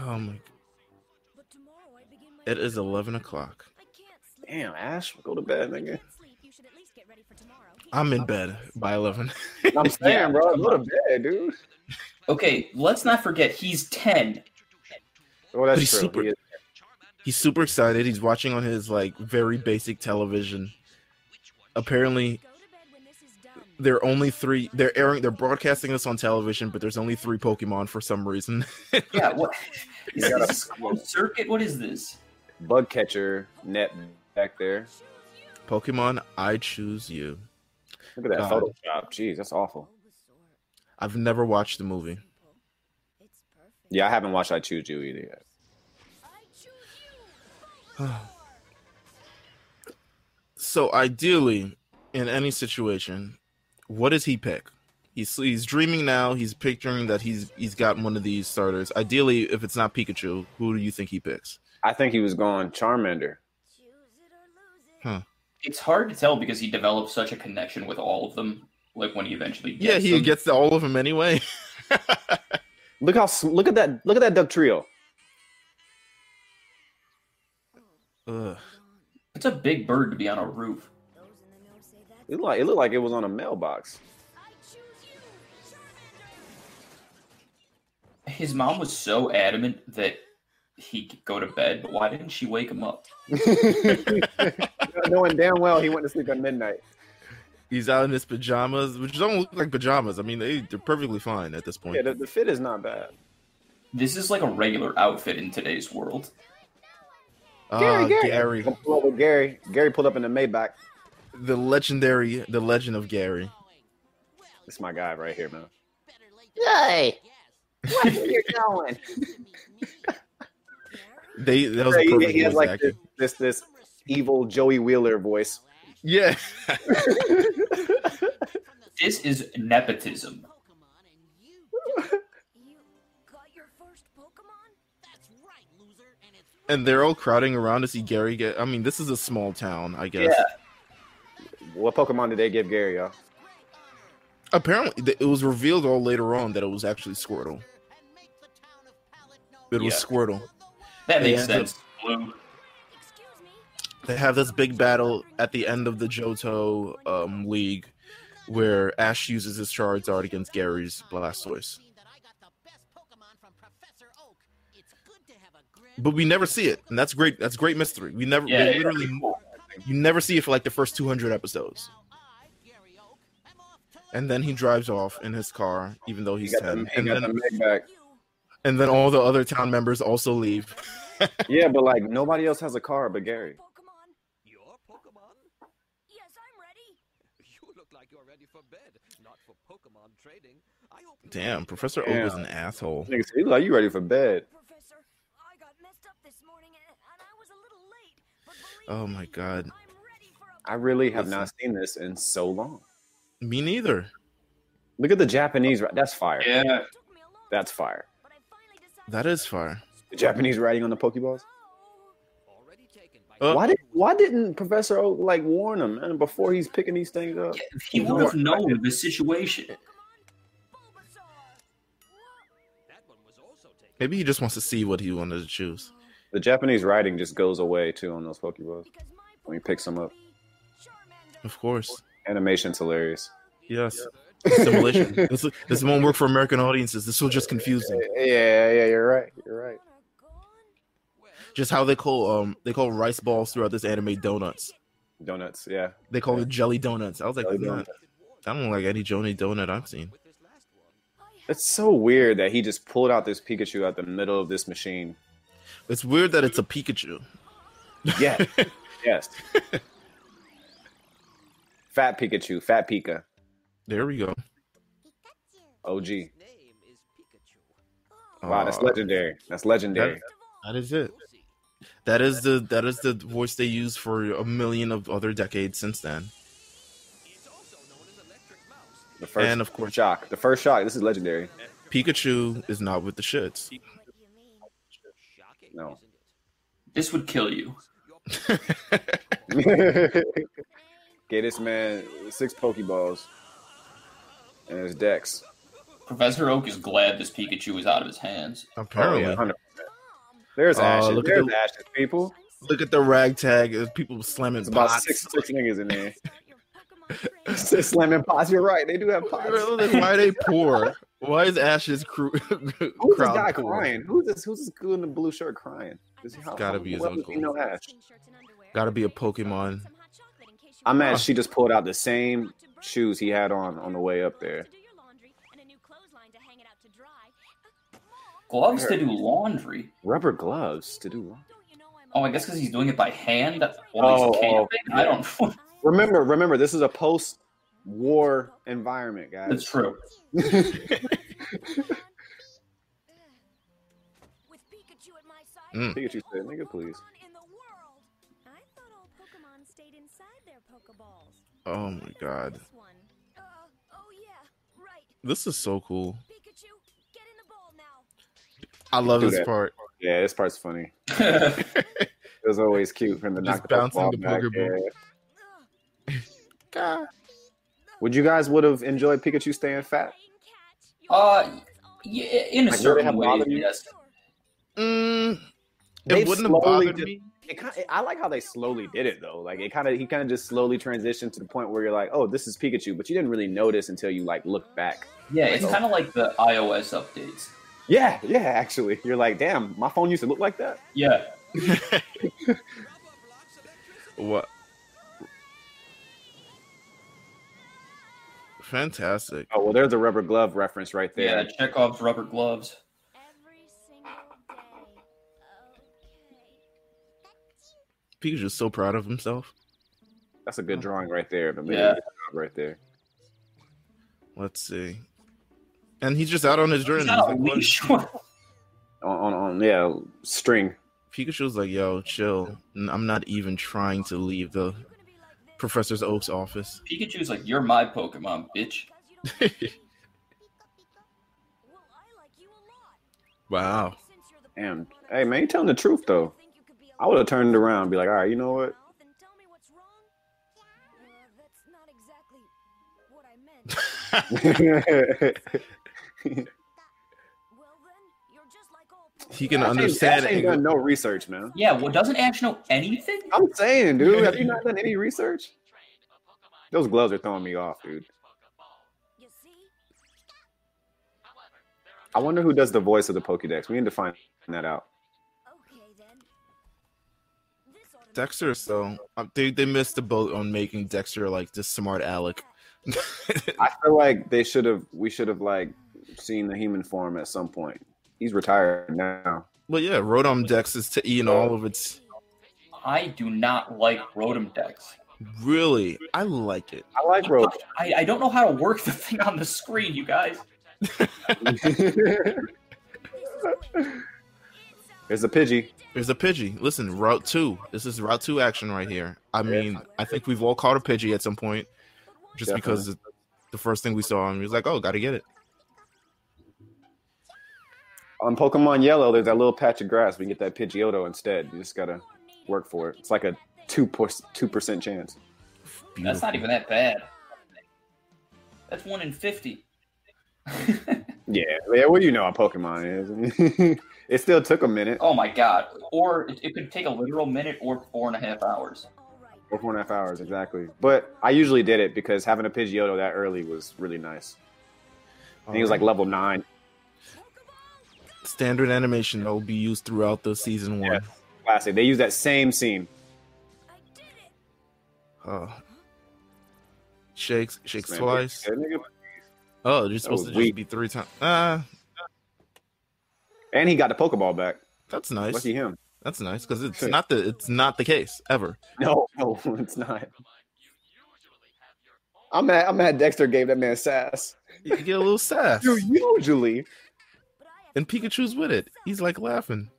Oh my. It is 11 o'clock. Damn, Ash, go to bed, nigga. I'm in bed by 11. I'm saying, Yeah, bro, go to bed, dude. okay, let's not forget he's 10. Well, that's But he's true. super- He He's super excited. He's watching on his like very basic television. Apparently, there are only three. They're airing. They're broadcasting this on television, but there's only three Pokemon for some reason. Yeah, what? Is this a closed circuit? What is this? Bug catcher net back there. Pokemon, I choose you. Look at that God. Photoshop. Jeez, that's awful. I've never watched the movie. Yeah, I haven't watched I Choose You either yet. So ideally, in any situation, what does he pick? He's he's dreaming now. He's picturing that he's he's got one of these starters. Ideally, if it's not Pikachu, who do you think he picks? I think he was going Charmander. It's hard to tell because he developed such a connection with all of them. Like when he eventually gets Yeah, he them. gets to all of them anyway. Look how look at that look at that duck trio. Ugh. It's a big bird to be on a roof. It looked like it looked like it was on a mailbox. His mom was so adamant that he could go to bed, but why didn't she wake him up? Knowing damn well he went to sleep at midnight. He's out in his pajamas, which don't look like pajamas. I mean, they they're perfectly fine at this point. Yeah, the, the fit is not bad. This is like a regular outfit in today's world. Ah, Gary, Come pull up with Gary. Gary pulled up in the Maybach. the legendary, the legend of Gary. It's my guy right here, man. Hey, what are you doing? They that was Yeah, he, perfect he has voice like this, this this evil Joey Wheeler voice. Yeah, This is nepotism. and they're all crowding around to see Gary get. I mean, this is a small town, I guess. Yeah. What Pokemon did they give Gary, y'all? Apparently, it was revealed all later on that it was actually Squirtle. It was Yeah. Squirtle. That makes Yeah. sense. Blue. They have this big battle at the end of the Johto um, League, where Ash uses his Charizard against Gary's Blastoise. But we never see it, and that's great. That's great mystery. We never, Yeah, they yeah, literally, pretty cool. you never see it for like the first 200 episodes. And then he drives off in his car, even though he's he's 10. the, he And got then, the Maybach. And then all the other town members also leave. Yeah, but like nobody else has a car but Gary. Your Pokemon? Yes, I'm ready. You look like you're ready for bed, not for Pokemon trading. I hope you Damn, Professor Yeah. Oak is an asshole. Nigga, said, "You look like you ready for bed. Professor, I got messed up this morning and, and I was a little late. Oh my god. I'm ready for a I really have Listen. not seen this in so long. Me neither. Look at the Japanese. ri- That's fire. Yeah. It took me a long That's fire. That to is go. fire. The Japanese writing on the Pokeballs. Already taken by Uh, Why did Why didn't Professor Oak like warn him man before he's picking these things up? He would have known the situation. Bulbasaur. that one was also taken. Maybe he just wants to see what he wanted to choose. The Japanese writing just goes away too on those Pokeballs. Because my When he picks them up. will be Charmander. Of course. Animation's hilarious. Yes. Simulation. this, this won't work for American audiences. This will just confuse them. Yeah, yeah, you're right. You're right. Just how they call um they call rice balls throughout this anime donuts. Donuts. Yeah. They call it jelly donuts. I was like, Jelly "Nah, donuts. I don't like any Joni donut I've seen. With this last one. It's so weird that he just pulled out this Pikachu out the middle of this machine. It's weird that it's a Pikachu. Yeah. yes. Fat Pikachu. Fat Pika. There we go. OG. His name is Pikachu. Wow, that's legendary. That's legendary. That is it. That is the that is the voice they use for a million of other decades since then. He's also known as Electric Mouse. The first And of course- shock. The first shock. This is legendary. Pikachu is not with the shits. No. This would kill you. Get this man six Pokeballs and his decks. Professor Oak is glad this Pikachu is out of his hands. Apparently, Oh, yeah, 100%. There's Oh, ashes. look at the- ashes, people. look at the ragtag. There's people slamming It's about pots. six six niggas in there. Start your Pokemon training. Slamming pots. You're right. They do have pots. Like, Why are they poor? Why is Ash's crew Who's this guy poor? crying? Who's this? Who's this dude in the blue shirt crying? Is he, how, Gotta how- be his uncle. he know Ash? Gotta be a Pokemon. I'm mad she just pulled out the same shoes he had on on the way up there. Gloves to do laundry. Rubber gloves to do what? Don't you know I'm Oh, I guess because he's doing it by hand Oh, oh, I don't. Remember, remember, this is a post-war environment, guys. That's true. With Pikachu my side, Mm. Pikachu said, "Nigga, please." Pokemon in the world. I thought all Pokemon stayed inside their Pokeballs. Oh my god. This one. Uh, oh yeah, right. This is so cool. Pikachu, get in the ball now. I love this that. part. Yeah, this part's funny. It was always cute from the Just knock the bouncing ball the back. Yeah. God. Would you guys would have enjoyed Pikachu staying fat? Uh, yeah, in a Like, it certain way, yes. Mm, it wouldn't have bothered did- me. It kind I like how they slowly did it though. Like it kind of he kind of just slowly transitioned to the point where you're like, oh, this is Pikachu, but you didn't really notice until you like look back. Yeah, it's oh. kind of like the iOS updates. Yeah, yeah. Actually, you're like, damn, my phone used to look like that. Yeah, What? Fantastic. Oh well, there's a rubber glove reference right there. yeah. Chekhov's rubber gloves. Pikachu's so proud of himself. That's a good oh. drawing right there. But Yeah. right there. Let's see. And he's just out on his journey. He's He's not a like, leash. On, on, on yeah, string. Pikachu's like, yo, chill. I'm not even trying to leave the Okay. You're gonna be like this. Professor Oak's office. Pikachu's like, "You're my Pokemon, bitch." Because you don't Well, I like you a lot. wow. Since Damn. Hey man, you expert, telling the truth though. think you could be I would have turned it around and be like, all right, you know what? mouth tell me what's wrong? That's not exactly what I meant. well then, you're just like all He can Ash ain't- understand Ash ain't done no research, man. Yeah, well, doesn't Ash know anything? I'm saying, dude, have you not done any research? Those gloves are throwing me off, dude. I wonder who does the voice of the Pokédex. We need to find that out. Dexter, so uh, they they missed the boat on making Dexter like this smart Alec. I feel like they should have. We should have like seen the human form at some point. He's retired now. But yeah, Rotom Dex is to eating all of its. I do not like Rotom Dex. Really, I like it. I like Road. I, I don't know how to work the thing on the screen, you guys. There's a Pidgey. There's a Pidgey. Listen, Route Two. This is Route Two action right here. I mean, I think we've all caught a Pidgey at some point, just because the first thing we saw him, he was like, "Oh, gotta get it." On Pokemon Yellow, there's that little patch of grass. We can get that Pidgeotto instead. You just gotta work for it. It's like a two two percent chance. That's not even that bad. That's one in fifty. Yeah, yeah. What do you know how Pokemon is? it still took a minute, oh my god! Or it, it could take a literal minute or four and a half hours. Or four and a half hours exactly. But I usually did it because having a Pidgeotto that early was really nice. I think it was like level nine. standard animation that will be used throughout the season one. Yeah. Classic. They use that same scene. I did it. Uh, shakes, shakes twice. Oh, you're supposed to just weak. be three times. Ah, And he got the Pokeball back. that's nice. Lucky him. That's nice because it's not the it's not the case ever. No, no, it's not. I'm mad. I'm mad. Dexter gave that man sass. You get a little sass, You usually. But I have and Pikachu's with it. He's like laughing.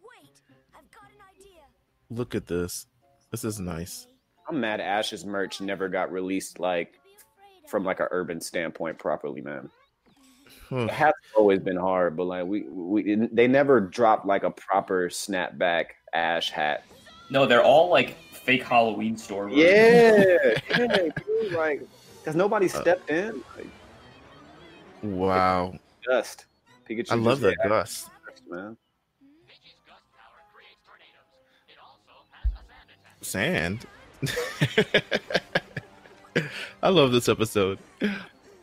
Wait, I've got an idea. Look at this. This is nice. I'm mad. Ash's merch never got released like from like a urban standpoint properly, man. Huh. It hmm. has always been hard, but like we we they never dropped like a proper snapback Ash hat. No, they're all like fake Halloween store. versions. Yeah, yeah, dude, like because nobody uh, stepped in. Like, Wow, dust. Pikachu. I love just that Gust. reacts, man. Sand. I love this episode.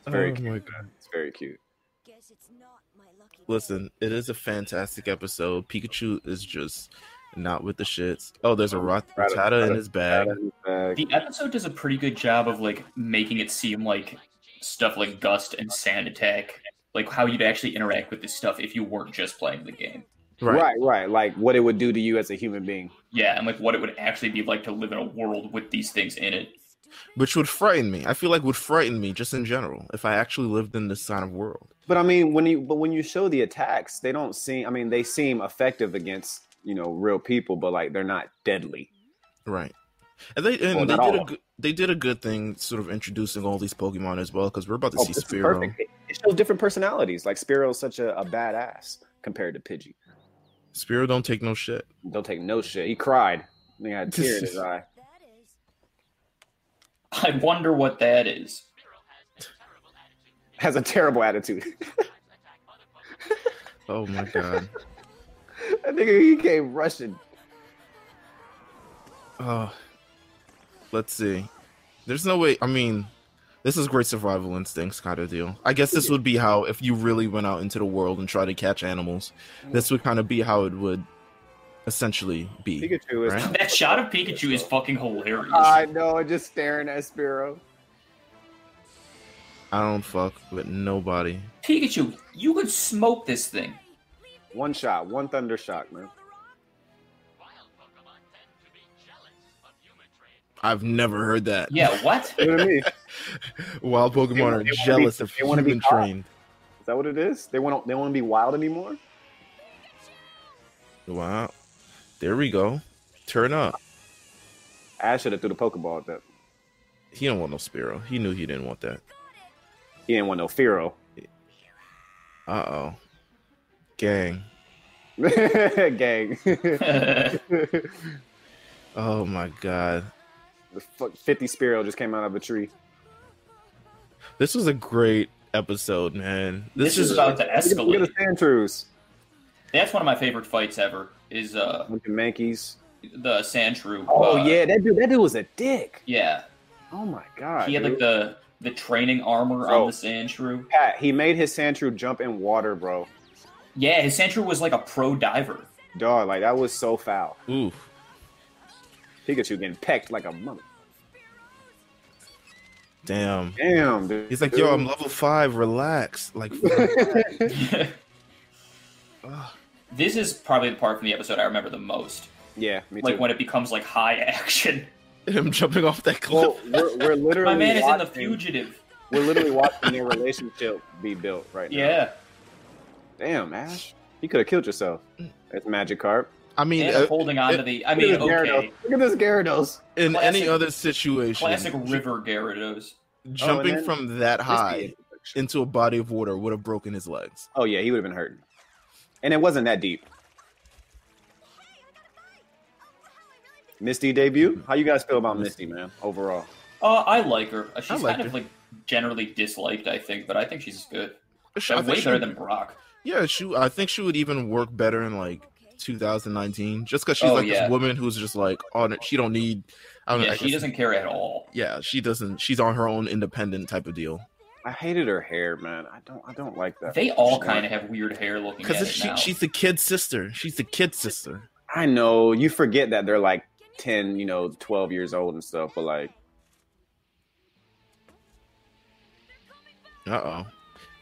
Very oh cute. my god. It's very cute. Guess it's not my lucky day. Listen, it is a fantastic episode. Pikachu is just not with the shits. Oh, there's a Rat- Rattata in his bag. Bag. The episode does a pretty good job of like making it seem like stuff like Gust and Sand Attack, like how you'd actually interact with this stuff if you weren't just playing the game. Right. right, Like what it would do to you as a human being. Yeah, and like what it would actually be like to live in a world with these things in it. Which would frighten me. I feel like would frighten me just in general if I actually lived in this kind of world. But I mean, when you but when you show the attacks, they don't seem. I mean, they seem effective against you know real people, but like they're not deadly. Right. And they and Well, they did a good they did a good thing, sort of introducing all these Pokemon as well, because we're about to Oh, see Spearow. perfect. It, shows different personalities. Like Spearow's such a, a badass compared to Pidgey. Spearow don't take no shit. Don't take no shit. He cried. He had a tear in his eye. That is. I wonder what that is. Has a terrible attitude. Oh my god. I think he came rushing. Oh, let's see. There's no way. I mean, this is great survival instincts kind of deal. I guess this would be how if you really went out into the world and tried to catch animals, this would kind of be how it would essentially be. Pikachu is. Right. That shot of Pikachu is fucking hilarious. I know, just staring at Spearow. I don't fuck with nobody. Pikachu, you could smoke this thing. One shot, one thunder shock, man. I've never heard that. Yeah, what? You know what mean? Wild Pokemon They- are they wanna be- jealous of they wanna be human trained. Is that what it is? They want to they want to be wild anymore? Wow. There we go. Turn up. Ash should have threw the Pokeball at that. He don't want no Spearow. He knew he didn't want that. He didn't want no Fearow. Uh oh. Gang. Gang. Oh my god. the fuck 50 Spearow just came out of a tree. This was a great episode, man. This, This, is is about to Look at escalate. the Sandshrews. That's one of my favorite fights ever. Is uh Look at Mankeys. the Sandshrew. Oh uh, yeah, that dude that dude was a dick. yeah. Oh my god. He had like the the training armor Bro. on the Sandshrew. Pat, he made his Sandshrew jump in water, bro. Yeah, his Sandshrew was like a pro diver. Dog, like that was so foul. oof. Pikachu getting pecked like a mother. Damn. Damn, dude. He's like, yo, I'm level five. Relax. Like, ugh. This is probably the part from the episode I remember the most. yeah, me too. Like when it becomes like high action. him jumping off that cliff. well, we're, we're literally My man is in the watching- fugitive. We're literally watching their relationship be built right now. Yeah. Damn, Ash. You could have killed yourself. That's Magikarp. I mean, uh, holding on to the I mean, this Gyarados. Look at this Gyarados. in classic- any other situation, Classic river Gyarados. jumping then- from that high into a body of water would have broken his legs. Oh yeah, he would have been hurting. And it wasn't that deep. Misty debut. How you guys feel about Misty, man? Overall, Uh, I like her. She's like kind of like generally disliked, I think, but I think she's good. She- Way think she better than Brock. yeah, she. I think she would even work better in like 2019, just because she's Oh, like yeah. this woman who's just like on it. She don't need. I don't know. Yeah, I she guess- doesn't care at all. Yeah, she doesn't. She's on her own independent type of deal. I hated her hair, man. I don't. I don't like that. They all kind of have weird hair looking Because she, she's the kid sister. She's the kid sister. I know you forget that they're like ten, you know, twelve years old and stuff, but like, Uh oh.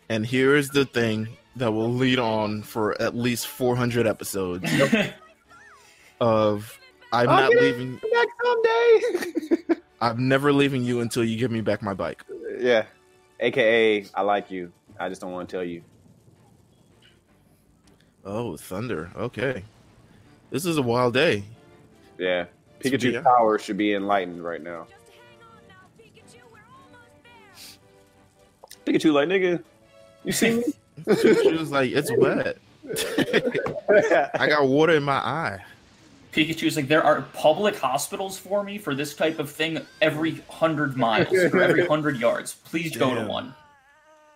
And here is the thing that will lead on for at least 400 episodes of I'm I'll not leaving. back someday. I'm never leaving you until you give me back my bike. yeah, AKA I like you. I just don't want to tell you. Oh, thunder. Okay. This is a wild day. Yeah, Pikachu's a- power should be enlightened right now. Just hang on now, Pikachu. Pikachu, like nigga, you see me? She was like, it's wet. I got water in my eye. Pikachu's like, there are public hospitals for me for this type of thing every hundred miles or every hundred yards. Please go to Damn. one.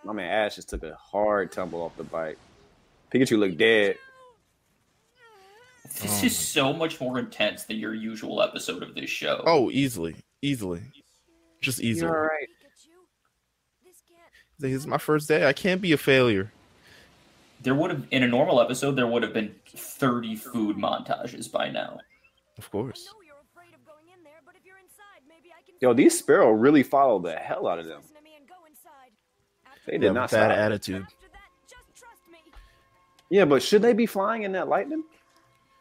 My man Ash just took a hard tumble off the bike. Pikachu looked dead. This Oh is so much more intense than your usual episode of this show. Oh, easily. Easily. Just easily. You're all right. Pikachu. This can't. This is my first day. I can't be a failure. There would have, in a normal episode, there would have been 30 food montages by now. Of course. know you're afraid of going in there, but if you're inside, maybe I can. Yo, these Spearow really follow the hell out of them. Listen to me and go inside. After They They did have not a bad stop. attitude. After that, just trust me. Yeah, but should they be flying in that lightning?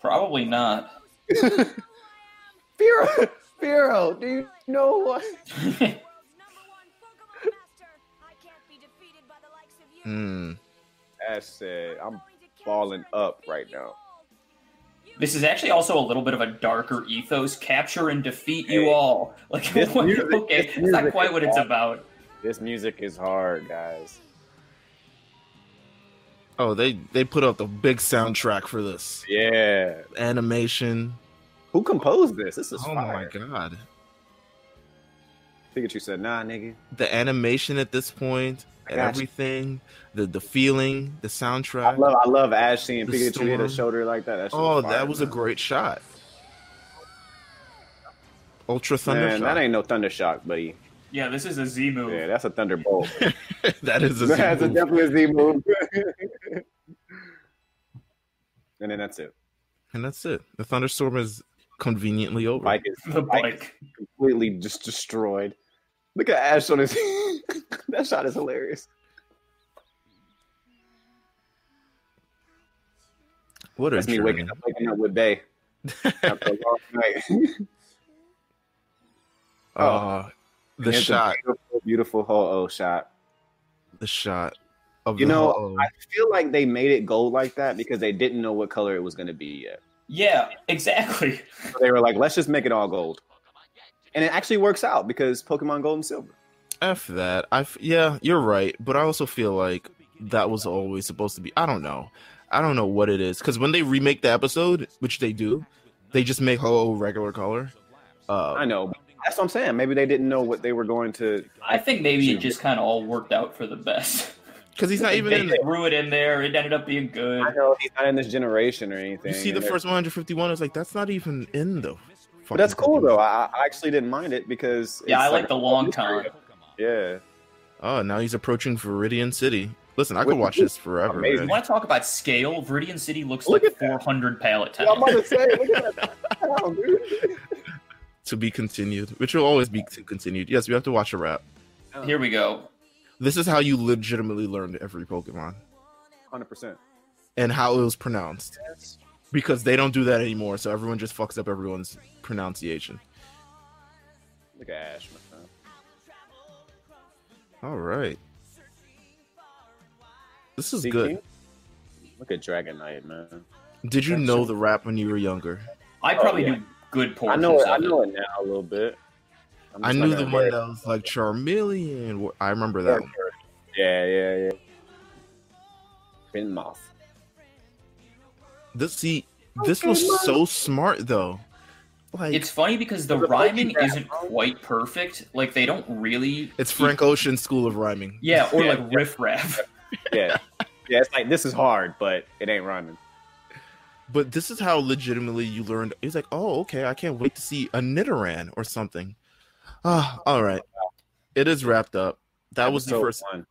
Probably not. Firo, Firo, do you know what? World's number one Pokemon master. I can't be defeated by the likes of you. Hmm. Ash said, I'm going balling up right now. This is actually also a little bit of a darker ethos. Capture and defeat you all. Like, this what- music- okay, it's not quite is what it's awesome. about. This music is hard, guys. Oh, they they put out the big soundtrack for this Yeah. animation. Who composed this? This is Oh fire. my god, Pikachu said, nah, nigga. the animation at this point, I and got you. everything, the the feeling, the soundtrack. I soundtrack. love I love Ash seeing The Pikachu hit a shoulder like that. that shit oh, fire, that was a great shot. Ultra Thunder Man, shot. that ain't no thunder shock, buddy. Yeah, this is a Z move. Yeah, that's a thunderbolt. that is a that's a move. definitely a Z move. and then that's it. and that's it. The thunderstorm is conveniently over. Mike is The Mike bike. completely just destroyed. Look at Ash on his. that shot is hilarious. what a That's me journey. waking up, waking up with Bay after a long night. Uh, the shot, beautiful, beautiful Ho-Oh shot. the shot of You the know, Ho-Oh. I feel like they made it gold like that because they didn't know what color it was going to be yet. Yeah, exactly. So they were like, let's just make it all gold. And it actually works out because Pokemon Gold and Silver. F that. I f- yeah, you're right, but I also feel like that was always supposed to be. I don't know. I don't know what it is because when they remake the episode, which they do, they just make Ho regular color. Uh, I know. That's what I'm saying. Maybe they didn't know what they were going to. I think maybe it just kind of all worked out for the best. because he's not even they in. The, threw it in there. It ended up being good. I know he's not in this generation or anything. you see the first 151. It's like that's not even in the. But that's cool Pokemon. though. I, I actually didn't mind it because Yeah, I like the long con. Yeah, Oh, now he's approaching Viridian City. Listen, I could Which watch this forever. amazing. You want to talk about scale? Viridian City looks Look like 400 pallet Yeah, I'm time. about to say, look at that. Wow, dude. To be continued, which will always be to continued. Yes, we have to watch a rap. Here we go. This is how you legitimately learned every Pokemon Hundred percent. and how it was pronounced. Because they don't do that anymore, so everyone just fucks up everyone's pronunciation. Look at Ash, my friend. All right. This is Sea good. Look at Dragonite, man. Did you That's know so- the rap when you were younger? I oh, probably Oh, yeah. knew good I portions know it. I know it. it now a little bit. I'm I just knew the one that was like Charmeleon. I remember that one. Yeah, yeah, yeah. Fin moth. This see, oh, this was so smart though. Like It's funny because the It's rhyming isn't bro. quite perfect. Like they don't really. it's Frank Ocean's school of rhyming. Yeah, or Yeah, like riff raff. Yeah, yeah. It's like this is hard, but it ain't rhyming. But this is how legitimately you learned. He's like, oh, okay, I can't wait to see a Nidoran or something. Ah, all right. It is wrapped up. That was the first. one.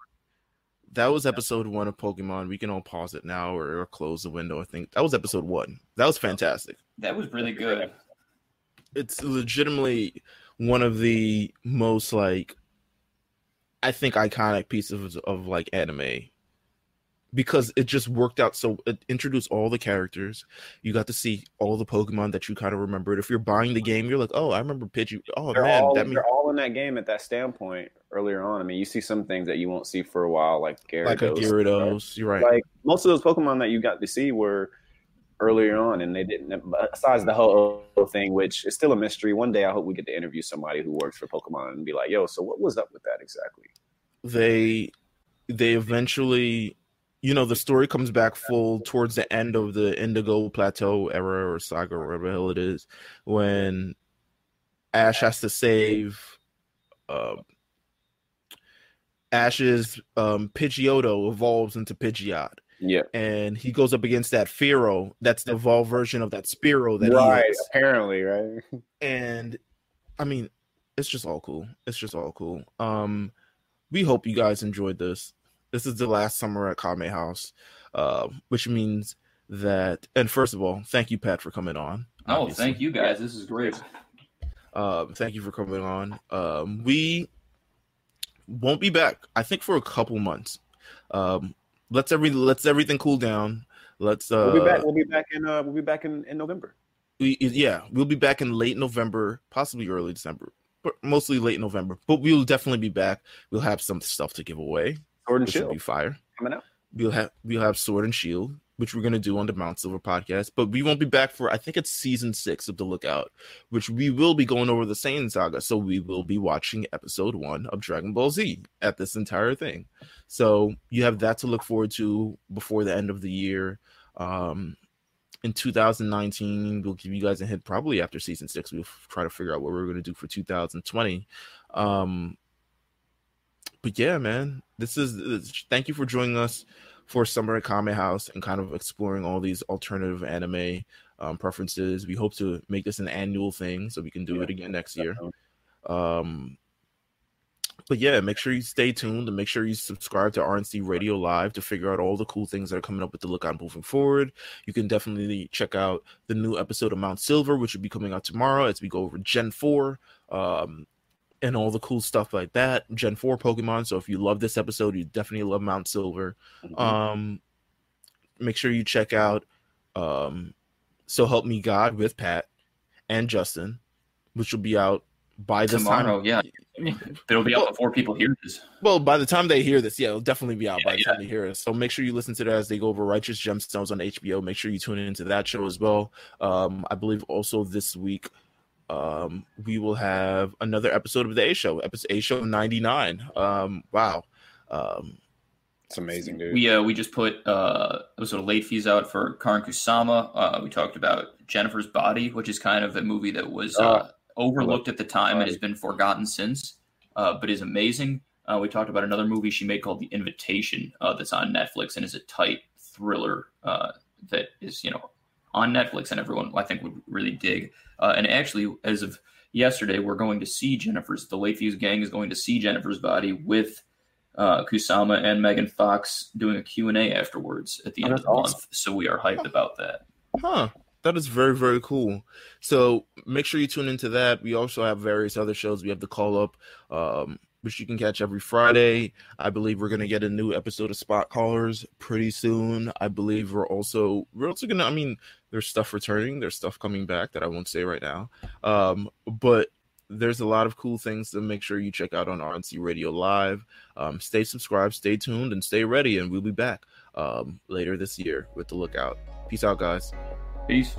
That was episode one of Pokemon. We can all pause it now or, or close the window. I think that was episode one. That was fantastic. That was really good. It's legitimately one of the most like, I think, iconic pieces of, of like anime. Because it just worked out so it introduced all the characters. You got to see all the pokemon that you kind of remembered. If you're buying the game you're like oh i remember pidgey. Oh They're man all that means they're all in that game at that standpoint earlier on. I mean, you see some things that you won't see for a while, like Gyarados. like a gyarados you're right. Like most of those Pokemon that you got to see were earlier on, and they didn't. Besides the whole thing, which is still a mystery. One day, I hope we get to interview somebody who works for Pokemon and be like, "Yo, so what was up with that exactly?" they they eventually you know the story comes back full towards the end of the indigo plateau era or saga or whatever hell it is when ash has to save um ash's um pidgeotto evolves into pidgeot Yeah, and he goes up against that Fearow. That's the evolved version of that Spearow that right. he is. Apparently, right. And I mean, it's just all cool. It's just all cool. Um, we hope you guys enjoyed this. This is the last summer at Kame House, uh, which means that. And first of all, thank you, Pat, for coming on. Oh, obviously. thank you guys. This is great. Um, thank you for coming on. Um, we won't be back. I think for a couple months. Um, let's every let's everything cool down. let's uh we'll be back. We'll be back in. Uh, we'll be back in, in November. we, yeah, we'll be back in late November, possibly early December, but mostly late November. But we'll definitely be back. We'll have some stuff to give away, Sword and Shield be fire. coming out. We'll have we'll have Sword and Shield, which we're gonna do on the Mount Silver podcast. But we won't be back for I think it's season six of the Lookout, which we will be going over the Saiyan saga. So we will be watching episode one of Dragon Ball Z at this entire thing. So you have that to look forward to before the end of the year. Um, in 2019, we'll give you guys a hint probably after season six. We'll try to figure out what we're going to do for 2020. Um, but yeah, man, this is this- thank you for joining us for Summer at Kame House and kind of exploring all these alternative anime um, preferences. We hope to make this an annual thing so we can do Yeah, it again next year. Um, but yeah, make sure you stay tuned and make sure you subscribe to RNC Radio Live to figure out all the cool things that are coming up with the Lookout moving forward. You can definitely check out the new episode of Mount Silver, which will be coming out tomorrow as we go over Gen 4 um, and all the cool stuff like that. Gen 4 Pokemon. So if you love this episode, you definitely love Mount Silver. Mhm. Um, make sure you check out um, So Help Me God with Pat and Justin, which will be out by this Tomorrow, time. yeah. It'll be out before people hear this. Well, by the time they hear this, yeah, it'll definitely be out by Yeah, the time they hear it. So make sure you listen to that as they go over Righteous Gemstones on HBO. Make sure you tune into that show as well. Um, I believe also this week um, we will have another episode of the A Show, episode A Show 99. Um, wow. Um, It's amazing, dude. We uh, we just put uh, episode of late fees out for Karyn Kusama. Uh, we talked about Jennifer's Body, which is kind of a movie that was uh, overlooked at the time and has been forgotten since, uh, but is amazing. Uh, we talked about another movie she made called The Invitation uh, that's on Netflix and is a tight thriller uh, that is you know on Netflix and everyone I think would really dig. Uh, and actually, as of yesterday, we're going to see Jennifer's. The Late Fees gang is going to see Jennifer's Body with uh, Kusama and Megan Fox doing a Q&A afterwards at the Oh, end of the awesome. month. So we are hyped about that. Huh. That is very, very cool. So make sure you tune into that. We also have various other shows. We have the call up, um, which you can catch every Friday. I believe we're gonna get a new episode of Spot Callers pretty soon. I believe we're also we're also gonna I mean, there's stuff returning, there's stuff coming back that I won't say right now. Um, but there's a lot of cool things to make sure you check out on RNC Radio Live. Um, stay subscribed, stay tuned, and stay ready, and we'll be back um, later this year with the lookout. Peace out, guys. Peace.